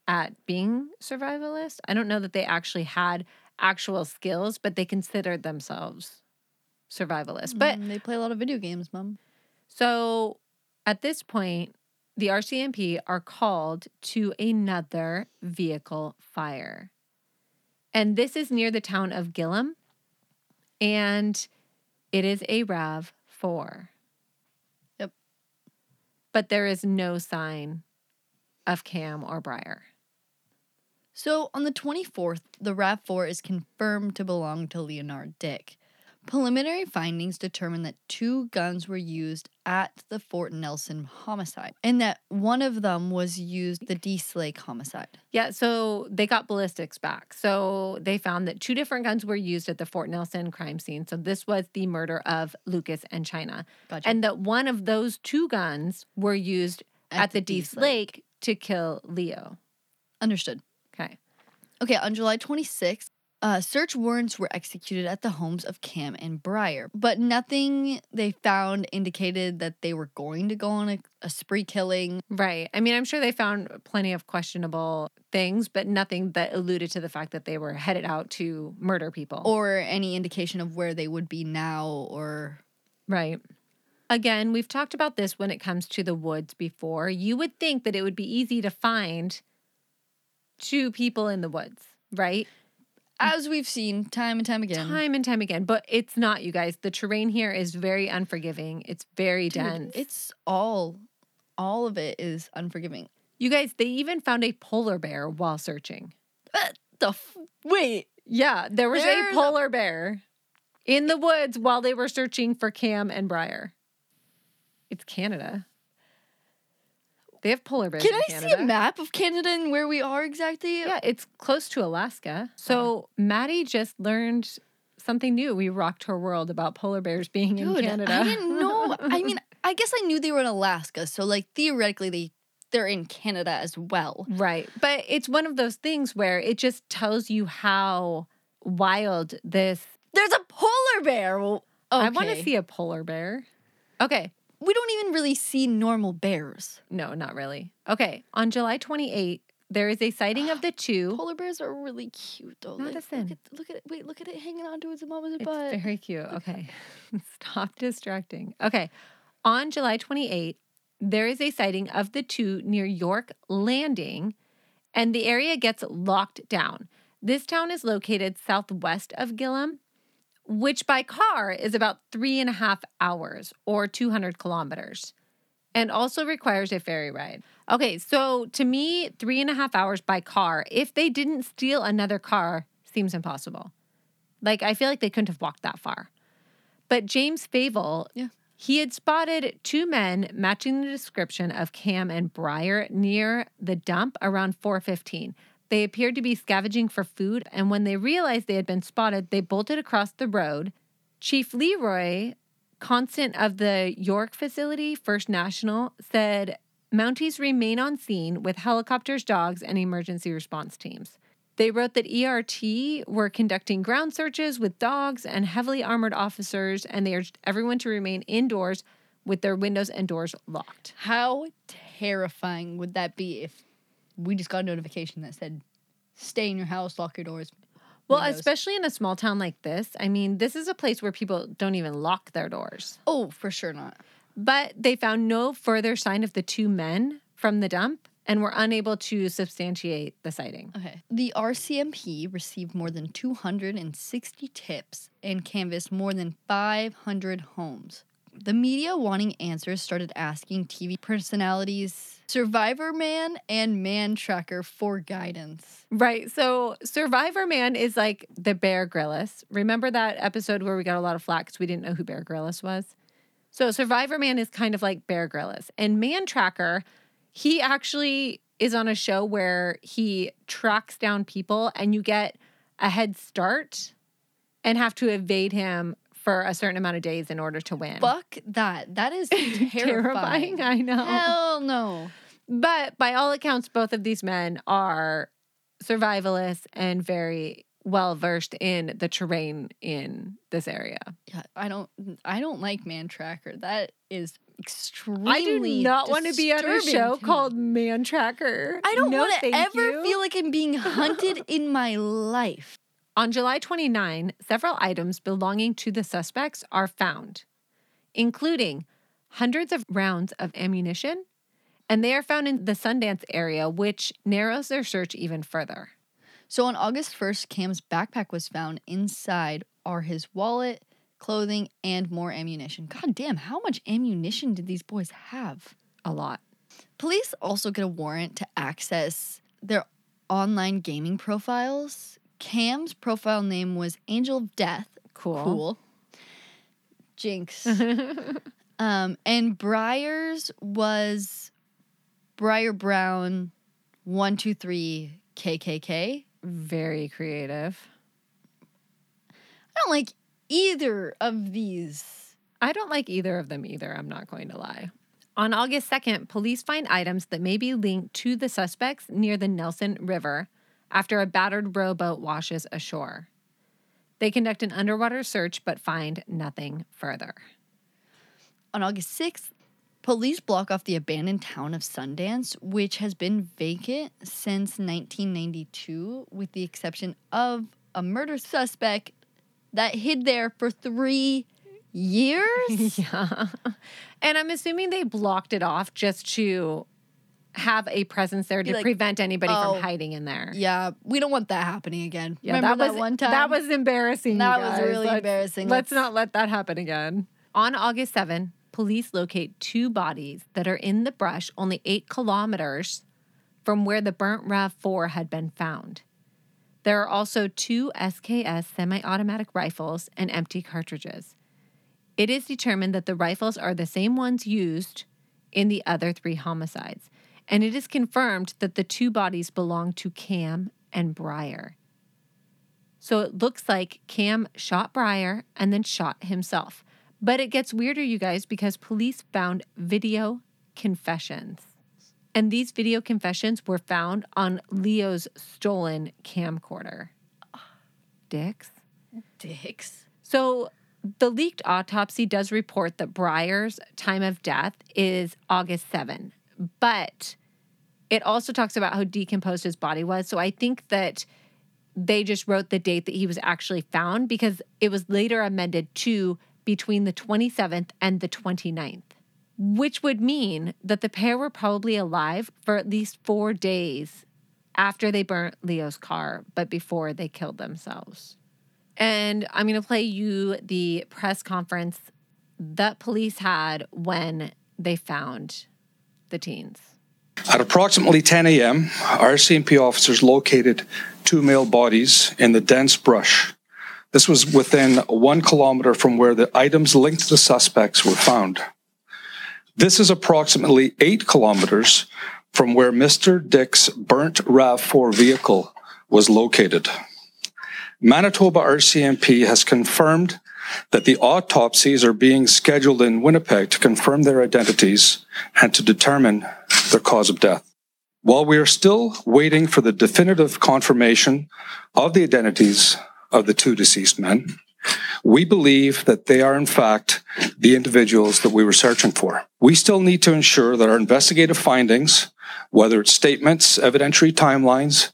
at being survivalists. I don't know that they actually had actual skills, but they considered themselves survivalists. But Mm, they play a lot of video games, mom. so at this point, the RCMP are called to another vehicle fire. And this is near the town of Gillam. And it is a RAV4. Yep. But there is no sign of Kam or Bryer. So on the 24th, the RAV4 is confirmed to belong to Leonard Dyck. Preliminary findings determine that two guns were used at the Fort Nelson homicide, and that one of them was used the Dease Lake homicide. Yeah, so they got ballistics back. So they found that two different guns were used at the Fort Nelson crime scene. So this was the murder of Lucas and Chynna. Gotcha. And that one of those two guns were used at, the, Dease Lake. to kill Leo. Understood. Okay. Okay, on July 26th, uh, search warrants were executed at the homes of Kam and Bryer, but nothing they found indicated that they were going to go on a, a spree killing. Right. I mean, I'm sure they found plenty of questionable things, but nothing that alluded to the fact that they were headed out to murder people. or any indication of where they would be now or Right. Again, we've talked about this when it comes to the woods before. You would think that it would be easy to find two people in the woods, right? As we've seen time and time again. Time and time again. But it's not, you guys. The terrain here is very unforgiving, it's very Dude, dense. it's all all of it is unforgiving. you guys, they even found a polar bear while searching. What the f- wait. Yeah, there was There's a a- polar bear in the woods while they were searching for Kam and Bryer. It's Canada. They have polar bears. Can I Canada. see a map of Canada and where we are exactly? Yeah, it's close to Alaska. So Maddie just learned something new. We rocked her world about polar bears being in Canada. I didn't know. I mean, I guess I knew they were in Alaska, so like theoretically they they're in Canada as well. right. But it's one of those things where it just tells you how wild this. There's a polar bear. Well, I want to see a polar bear. Okay. We don't even really see normal bears. No, not really. Okay. On July 28, there is a sighting of the two. Polar bears are really cute though. Like, Madison. look, at, look at it. Wait, look at it hanging onto its mama's butt. It's butt. very cute. Okay. Stop distracting. Okay. On July 28, there is a sighting of the two near York Landing, and the area gets locked down. This town is located southwest of Gillam, which by car is about three and a half hours or 200 kilometers, and also requires a ferry ride. Okay, so to me, three and a half hours by car, if they didn't steal another car, seems impossible. Like, I feel like they couldn't have walked that far. But James Favel, Yeah. he had spotted two men matching the description of Kam and Bryer near the dump around 415. They appeared to be scavenging for food, and when they realized they had been spotted, they bolted across the road. Chief Leroy, constant of the York Factory, First National, said Mounties remain on scene with helicopters, dogs, and emergency response teams. They wrote that ERT were conducting ground searches with dogs and heavily armored officers, and they urged everyone to remain indoors with their windows and doors locked. How terrifying would that be if we just got a notification that said, "Stay in your house, lock your doors." Well, windows." especially in a small town like this. I mean, this is a place where people don't even lock their doors. Oh, for sure not. But they found no further sign of the two men from the dump and were unable to substantiate the sighting. Okay. The RCMP received more than 260 tips and canvassed more than 500 homes. The media wanting answers started asking TV personalities Survivor Man and Man Tracker for guidance. Right. So Survivor Man is like the Bear Grylls. Remember that episode where we got a lot of flack because we didn't know who Bear Grylls was? So Survivor Man is kind of like Bear Grylls. And Man Tracker, he actually is on a show where he tracks down people and you get a head start and have to evade him for a certain amount of days in order to win. Fuck that. That is terrifying. Terrifying, I know. Hell no. But by all accounts, both of these men are survivalists and very well versed in the terrain in this area. Yeah, I don't I don't like Man Tracker. That is extremely I do not want to be on a show called. Man Tracker. I don't No, want to ever you. feel like I'm being hunted in my life. On July 29, several items belonging to the suspects are found, including hundreds of rounds of ammunition, and they are found in the Sundance area, which narrows their search even further. So on August 1st, Kam's backpack was found. Inside are his wallet, clothing, and more ammunition. God damn, how much ammunition did these boys have? A lot. Police also get a warrant to access their online gaming profiles. Kam's profile name was Angel of Death. Cool. Cool. Jinx. um, and Bryer's was Briar Brown 123 KKK. Very creative. I don't like either of these. I don't like either of them either, I'm not going to lie. On August 2nd, police find items that may be linked to the suspects near the Nelson River after a battered rowboat washes ashore. They conduct an underwater search but find nothing further. On August 6th, police block off the abandoned town of Sundance, which has been vacant since 1992, with the exception of a murder suspect that hid there for three years. Yeah. And I'm assuming they blocked it off just to have a presence there to like, prevent anybody oh, from hiding in there. yeah, we don't want that happening again. Yeah, Remember that, was one time? That was embarrassing. That was really Let's- embarrassing. Let's, Let's- not let that happen again. On August 7, police locate two bodies that are in the brush only eight kilometers from where the burnt RAV4 had been found. There are also two SKS semi automatic rifles and empty cartridges. It is determined that the rifles are the same ones used in the other three homicides, and it is confirmed that the two bodies belong to Kam and Bryer. So it looks like Kam shot Bryer and then shot himself. But it gets weirder, you guys, because police found video confessions. And these video confessions were found on Leo's stolen camcorder. Dicks. dicks. So the leaked autopsy does report that Bryer's time of death is August 7, but it also talks about how decomposed his body was. So I think that they just wrote the date that he was actually found because it was later amended to between the 27th and the 29th, which would mean that the pair were probably alive for at least four days after they burnt Leo's car, but before they killed themselves. And I'm going to play you the press conference that police had when they found the teens. At approximately 10 a.m., RCMP officers located two male bodies in the dense brush. This was within one kilometer from where the items linked to the suspects were found. This is approximately eight kilometers from where Mr. Dyck's burnt RAV4 vehicle was located. Manitoba RCMP has confirmed that the autopsies are being scheduled in Winnipeg to confirm their identities and to determine their cause of death. While we are still waiting for the definitive confirmation of the identities of the two deceased men, we believe that they are in fact the individuals that we were searching for. We still need to ensure that our investigative findings, whether it's statements, evidentiary timelines,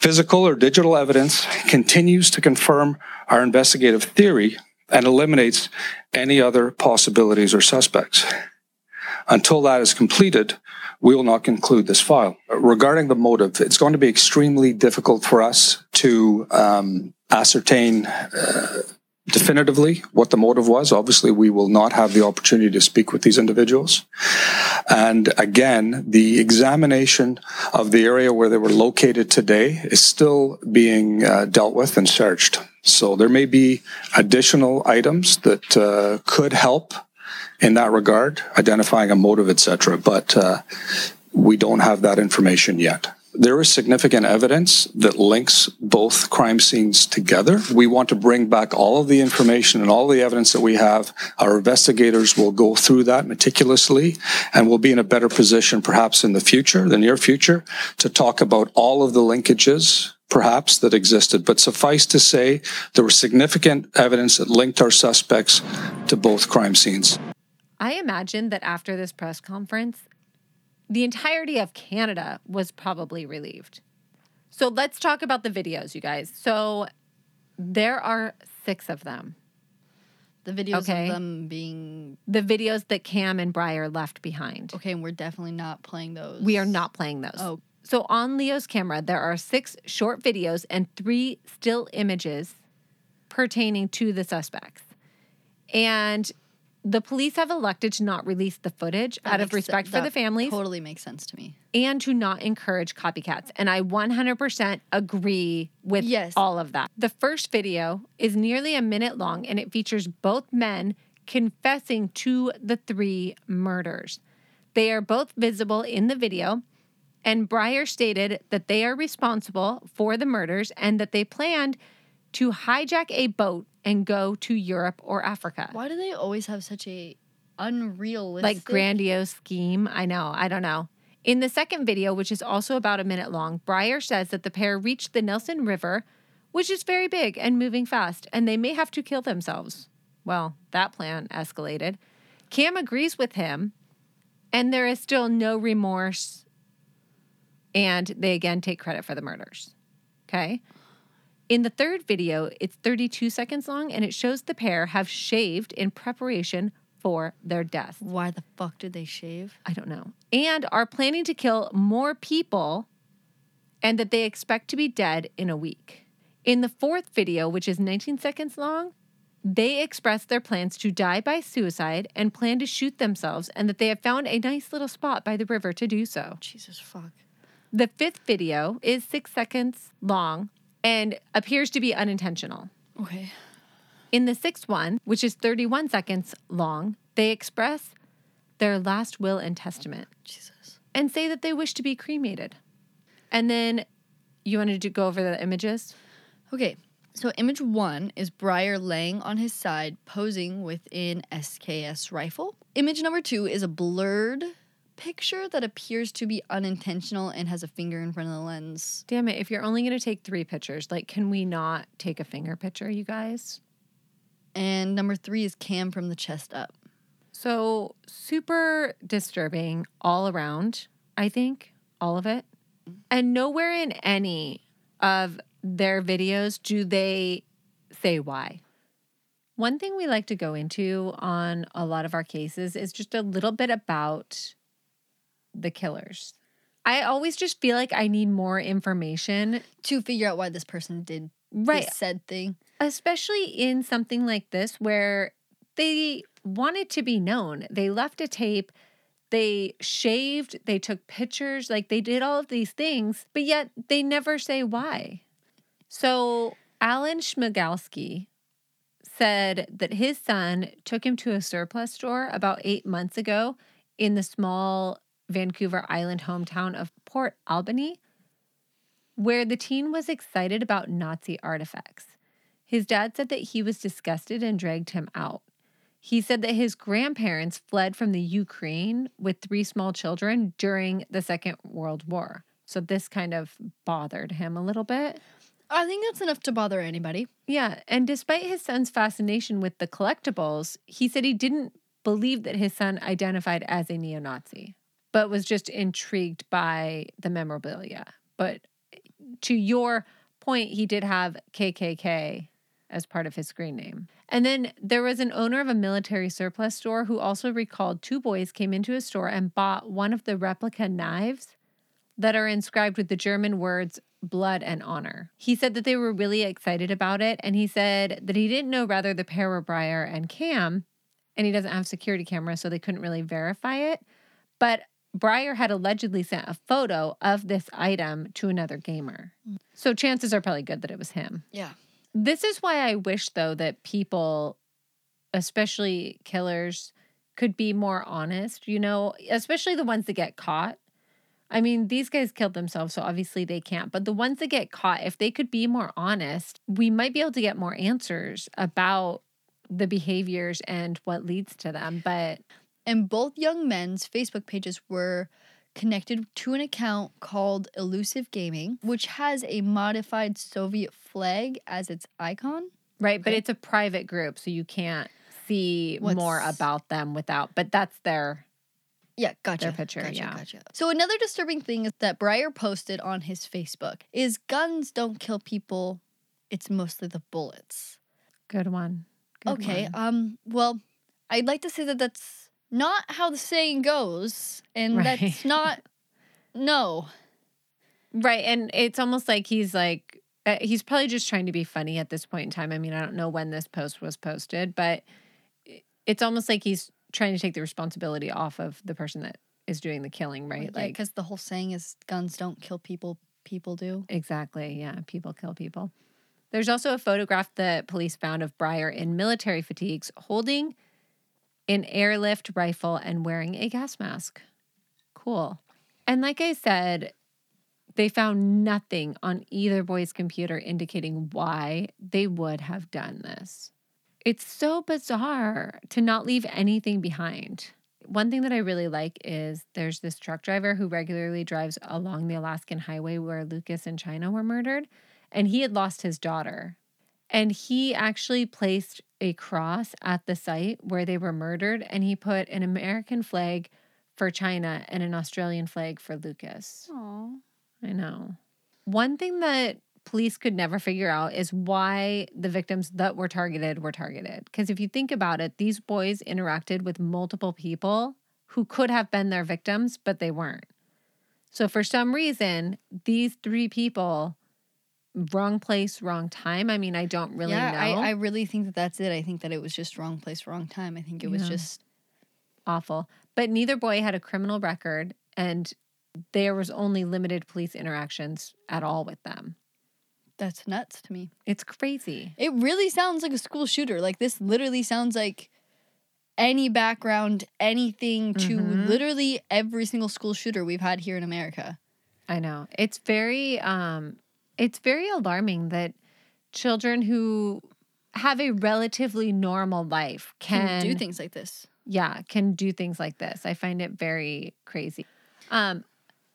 physical or digital evidence, continues to confirm our investigative theory and eliminates any other possibilities or suspects. Until that is completed, we will not conclude this file. Regarding the motive, it's going to be extremely difficult for us to um, ascertain uh, definitively what the motive was. Obviously, we will not have the opportunity to speak with these individuals. And again, the examination of the area where they were located today is still being uh, dealt with and searched. So there may be additional items that uh, could help in that regard, identifying a motive, etc. But uh, we don't have that information yet. There is significant evidence that links both crime scenes together. We want to bring back all of the information and all the evidence that we have. Our investigators will go through that meticulously and we'll be in a better position perhaps in the future, the near future, to talk about all of the linkages perhaps that existed. But suffice to say, there was significant evidence that linked our suspects to both crime scenes. I imagine that after this press conference, the entirety of Canada was probably relieved. So let's talk about the videos, you guys. So there are six of them. The videos Okay. of them being The videos that Kam and Bryer left behind. okay, and we're definitely not playing those. We are not playing those. Oh. So on Leo's camera, there are six short videos and three still images pertaining to the suspects. And the police have elected to not release the footage That out of respect for that the families Totally makes sense to me. and to not encourage copycats. And I 100% agree with Yes. all of that. The first video is nearly a minute long and it features both men confessing to the three murders. They are both visible in the video, and Bryer stated that they are responsible for the murders and that they planned to hijack a boat and go to Europe or Africa Why do they always have such a unrealistic like grandiose scheme. I know. I don't know. In the second video, which is also about a minute long, Bryer says that the pair reached the Nelson River, which is very big and moving fast, and they may have to kill themselves. Well, that plan escalated. Kam agrees with him, and there is still no remorse, and they again take credit for the murders. Okay. In the third video, it's 32 seconds long, and it shows the pair have shaved in preparation for their death. Why the fuck did they shave? I don't know. And are planning to kill more people and that they expect to be dead in a week. In the fourth video, which is 19 seconds long, they express their plans to die by suicide and plan to shoot themselves and that they have found a nice little spot by the river to do so. Jesus fuck. The fifth video is six seconds long and appears to be unintentional. Okay. In the sixth one, which is 31 seconds long, they express their last will and testament Jesus. and say that they wish to be cremated. And then you wanted to go over the images? Okay. So image one is Bryer laying on his side, posing with an SKS rifle. Image number two is a blurred picture that appears to be unintentional and has a finger in front of the lens. Damn it, if you're only going to take three pictures, like, can we not take a finger picture, you guys? And number three is Kam from the chest up. So, super disturbing all around, I think, all of it. And nowhere in any of their videos do they say why. One thing we like to go into on a lot of our cases is just a little bit about the killers. I always just feel like I need more information, To figure out why this person did right? this said thing. especially in something like this where they wanted to be known. They left a tape, they shaved, they took pictures, like they did all of these things, but yet they never say why. So Alan Schmegelsky said that his son took him to a surplus store about eight months ago in the small Vancouver Island hometown of Port Alberni, where the teen was excited about Nazi artifacts. His dad said that he was disgusted and dragged him out. He said that his grandparents fled from the Ukraine with three small children during the Second World War. So this kind of bothered him a little bit. I think that's enough to bother anybody. Yeah, and despite his son's fascination with the collectibles, he said he didn't believe that his son identified as a neo Nazi, but was just intrigued by the memorabilia. But to your point, he did have KKK as part of his screen name. And then there was an owner of a military surplus store who also recalled two boys came into a store and bought one of the replica knives that are inscribed with the German words blood and honor. He said that they were really excited about it. And he said that he didn't know rather the pair were Bryer and Kam, and he doesn't have security cameras, so they couldn't really verify it. But Bryer had allegedly sent a photo of this item to another gamer. Mm. So chances are probably good that it was him. Yeah. This is why I wish, though, that people, especially killers, could be more honest, you know, especially the ones that get caught. I mean, these guys killed themselves, so obviously they can't. But the ones that get caught, if they could be more honest, we might be able to get more answers about the behaviors and what leads to them. But And both young men's Facebook pages were connected to an account called Elusive Gaming, which has a modified Soviet flag as its icon. right, but it's a private group, so you can't see more about them without. But that's their Yeah, gotcha. picture, gotcha, yeah. Gotcha. So another disturbing thing is that Bryer posted on his Facebook is guns don't kill people, it's mostly the bullets. good one. Good okay. one. Um well, I'd like to say that that's not how the saying goes and Right. that's not no. Right. And it's almost like he's like, uh, he's probably just trying to be funny at this point in time. I mean, I don't know when this post was posted, but it's almost like he's trying to take the responsibility off of the person that is doing the killing, right? Like Like, cuz the whole saying is guns don't kill people, people do. exactly. Yeah. People kill people. There's also a photograph that police found of Bryer in military fatigues holding an airlift rifle and wearing a gas mask. Cool. And like I said, they found nothing on either boy's computer indicating why they would have done this. It's so bizarre to not leave anything behind. One thing that I really like is there's this truck driver who regularly drives along the Alaskan highway where Lucas and Chynna were murdered, and he had lost his daughter. And he actually placed a cross at the site where they were murdered, and he put an American flag for Chynna and an Australian flag for Lucas. Aww. I know. One thing that police could never figure out is why the victims that were targeted were targeted. Because if you think about it, these boys interacted with multiple people who could have been their victims, but they weren't. So for some reason, these three people, wrong place, wrong time. I mean, I don't really yeah, know. I, I really think that that's it. I think that it was just wrong place, wrong time. I think it was Yeah. just awful. But neither boy had a criminal record, and there was only limited police interactions at all with them. that's nuts to me. It's crazy. It really sounds like a school shooter. Like this literally sounds like any background, anything to Mhm. literally every single school shooter we've had here in America. I know. It's very um it's very alarming that children who have a relatively normal life Can, can, do things like this. Yeah, can do things like this. I find it very crazy. Um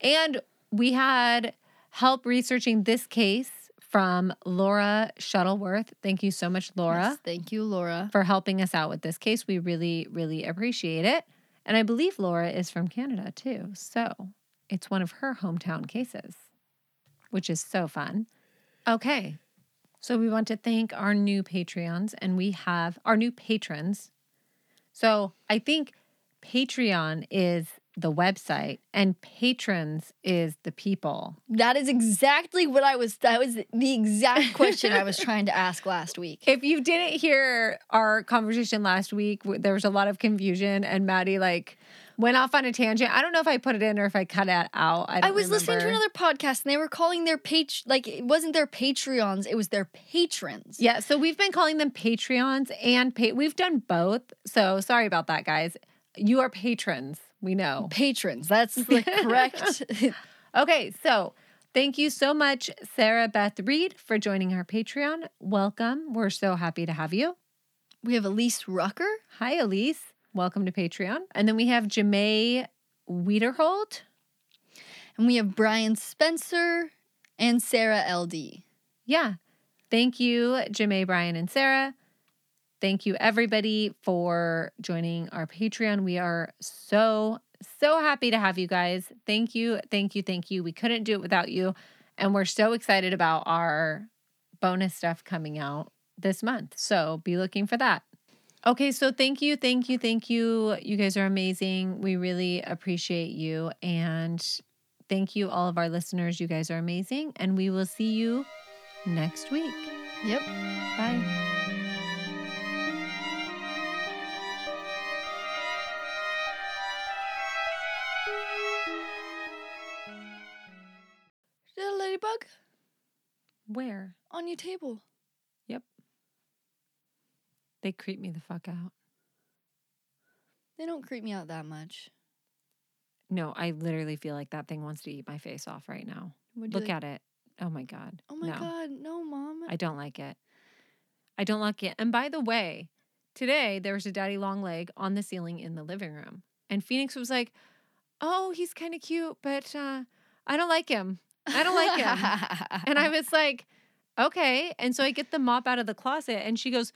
and we had help researching this case from Laura Shuttleworth. Thank you so much, Laura. Yes, thank you, Laura. for helping us out with this case. We really, really appreciate it. And I believe Laura is from Canada too. So it's one of her hometown cases, which is so fun. Okay. So we want to thank our new Patreons and we have our new patrons. So I think Patreon is the website and patrons is the people. That is exactly what I was. That was the exact question I was trying to ask last week. If you didn't hear our conversation last week, there was a lot of confusion, and Maddie like went off on a tangent. I don't know if I put it in or if I cut it out. I, I was listening to another podcast and they were calling their page like it wasn't their Patreons, it was their patrons. Yeah, so we've been calling them Patreons and pa- we've done both. So sorry about that, guys. You are patrons. We know. Patrons. That's the correct. Okay, so thank you so much, Sarah Beth Reed, for joining our Patreon. Welcome. We're so happy to have you. we have Elise Rucker. Hi, Elise. Welcome to Patreon. And then we have Jamae Wiederhold. And we have Brian Spencer and Sarah LD. Yeah. Thank you, Jamae, Brian, and Sarah. Thank you, everybody, for joining our Patreon. We are so, so happy to have you guys. Thank you, thank you, thank you. We couldn't do it without you. And we're so excited about our bonus stuff coming out this month. So be looking for that. Okay, so thank you, thank you, thank you. You guys are amazing. We really appreciate you. And thank you, all of our listeners. You guys are amazing. And we will see you next week. Yep. Bye. Is that a ladybug Where? on your table? They creep me the fuck out. They don't creep me out that much. No, I literally feel like that thing wants to eat my face off right now. Would Look at it. Oh my God. Oh my no. god, no, mom. I don't like it. I don't like it. And by the way, today there was a daddy long leg on the ceiling in the living room. And Phoenix was like, Oh, he's kind of cute, but uh, I don't like him. I don't like him. and I was like, Okay. And so I get the mop out of the closet and she goes,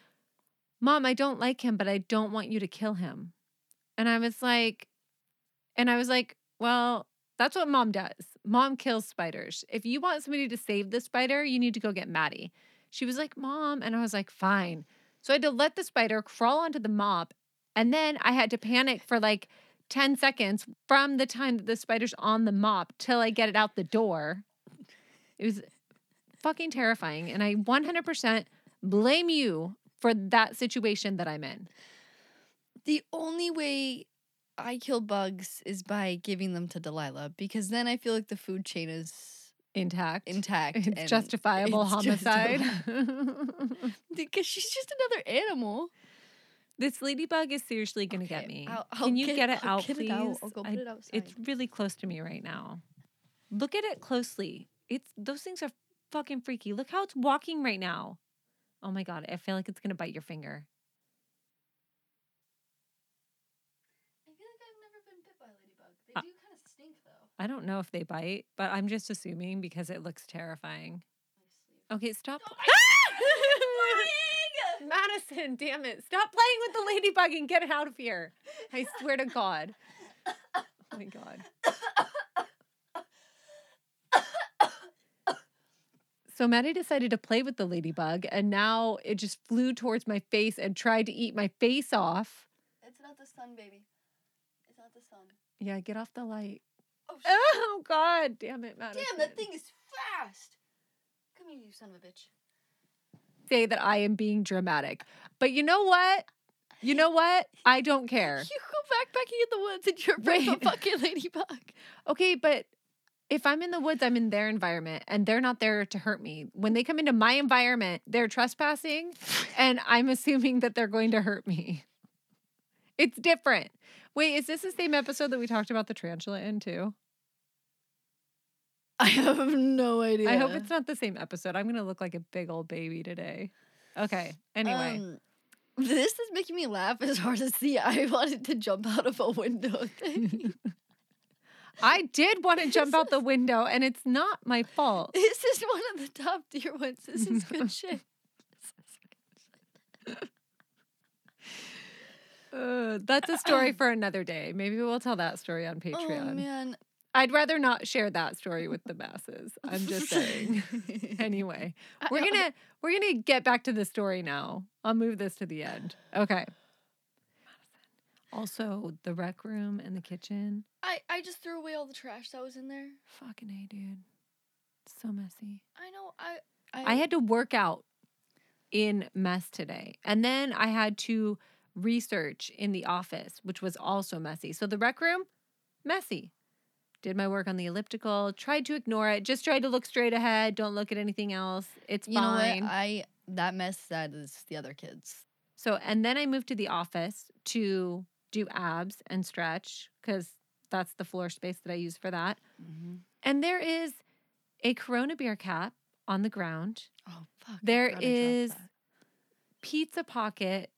Mom, I don't like him, but I don't want you to kill him. And I was like, and I was like, Well, that's what mom does. Mom kills spiders. If you want somebody to save the spider, you need to go get Maddie. She was like, Mom. And I was like, Fine. So I had to let the spider crawl onto the mop. And then I had to panic for like 10 seconds from the time that the spider's on the mop till I get it out the door. It was fucking terrifying. And I 100% blame you for that situation that I'm in. the only way I kill bugs is by giving them to Delilah because then I feel like the food chain is Intact. intact. It's and justifiable it's homicide. justifiable. because she's just another animal. This ladybug is seriously going to Okay, get me. I'll- I'll Can you get- get, it I'll out, get it please? out. I'll go put I- it outside. It's really close to me right now. Look at it closely. It's those things are fucking freaky. Look how it's walking right now. Oh my god, I feel like it's going to bite your finger. I feel like I've never been bit by a ladybug. They Uh, do kind of stink though. I don't know if they bite, but I'm just assuming because it looks terrifying. Okay, stop. Madison, damn it. Stop playing with the ladybug and get it out of here. I swear to God. Oh my God. So Maddie decided to play with the ladybug and now it just flew towards my face and tried to eat my face off. It's not the sun, baby. It's not the sun. Yeah, get off the light. Oh, sh- Oh God, damn it, Madison. damn! That thing is fast. Come here, you son of a bitch. Say that I am being dramatic. But you know what? You know what? I don't care. You go backpacking in the woods and you're of a fucking ladybug. Okay, but if I'm in the woods, I'm in their environment and they're not there to hurt me. When they come into my environment, they're trespassing and I'm assuming that they're going to hurt me. It's different. Wait, is this the same episode that we talked about the tarantula in too? I have no idea. I hope it's not the same episode. I'm going to look like a big old baby today. Okay. Anyway, Um, this is making me laugh as hard as the I wanted to jump out of a window thing. I did want to jump out the window and it's not my fault. this is one of the top tier ones. This is good shit. Uh, that's a story for another day. Maybe we'll tell that story on Patreon. Oh Patreon. man. I'd rather not share that story with the masses. I'm just saying. anyway, we're gonna we're gonna get back to the story now. I'll move this to the end. Okay. Also, the rec room and the kitchen. I, I just threw away all the trash that was in there. Fucking a, dude. So messy. I know. I I had to work out in mess today. And then I had to research in the office, which was also messy. So the rec room, messy. Did my work on the elliptical, tried to ignore it, just tried to look straight ahead, don't look at anything else. It's you fine. know what? I that mess that is the other kids. So, and then I moved to the office to do abs and stretch because that's the floor space that I use for that. Mm-hmm. And there is a Corona beer cap on the ground. Oh fuck. There forgot I dropped is. Pizza Pocket,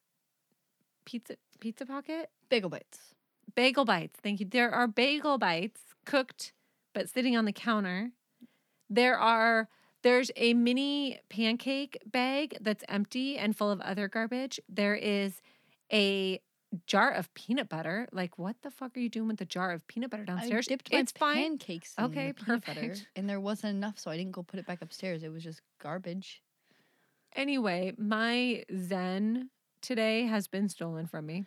pizza Pizza Pocket, bagel bites. bagel bites. Thank you. There are bagel bites cooked but sitting on the counter. There are there's a mini pancake bag that's empty and full of other garbage. There is a jar of peanut butter. Like what the fuck are you doing with the jar of peanut butter downstairs? I dipped my it's fine. pancakes. In Okay, the peanut butter, and there wasn't enough, so I didn't go put it back upstairs. It was just garbage. Anyway, my Zen today has been stolen from me.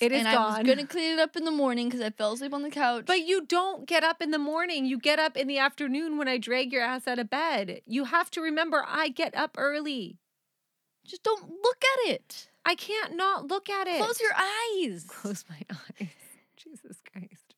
It is and I was gonna clean it up in the morning because I fell asleep on the couch. But you don't get up in the morning. You get up in the afternoon when I drag your ass out of bed. You have to remember I get up early. just don't look at it. I can't not look at it. Close your eyes. Close my eyes. Jesus Christ.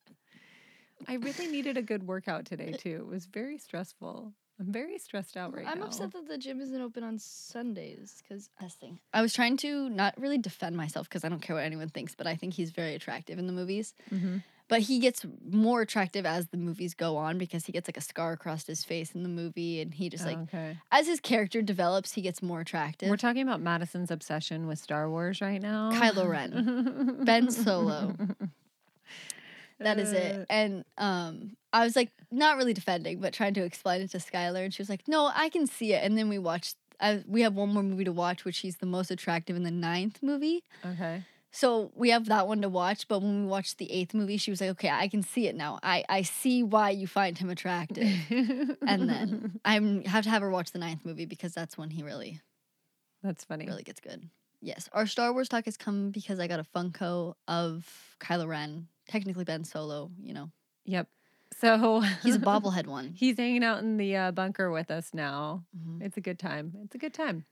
I really needed a good workout today too. It was very stressful. I'm very stressed out right now. I'm upset that the gym isn't open on Sundays because testing. I was trying to not really defend myself because I don't care what anyone thinks, but I think he's very attractive in the movies. Mhm. But he gets more attractive as the movies go on because he gets like a scar across his face in the movie, and he just like okay. as his character develops, he gets more attractive. We're talking about Madison's obsession with Star Wars right now. Kylo Ren, Ben Solo. That is Uh. it. And um, I was like, not really defending, but trying to explain it to Skylar, and she was like, "No, I can see it." And then we watched. I, we have one more movie to watch, which he's the most attractive in the ninth movie. Okay. So we have that one to watch. But when we watched the eighth movie, she was like, "Okay, I can see it now. I I see why you find him attractive." and then I have to have her watch the ninth movie because that's when he really That's funny. really gets good. Yes, our Star Wars talk has come because I got a Funko of Kylo Ren, technically Ben Solo. You know, Yep. So he's a bobblehead one. He's hanging out in the uh, bunker with us now. Mhm. It's a good time. It's a good time.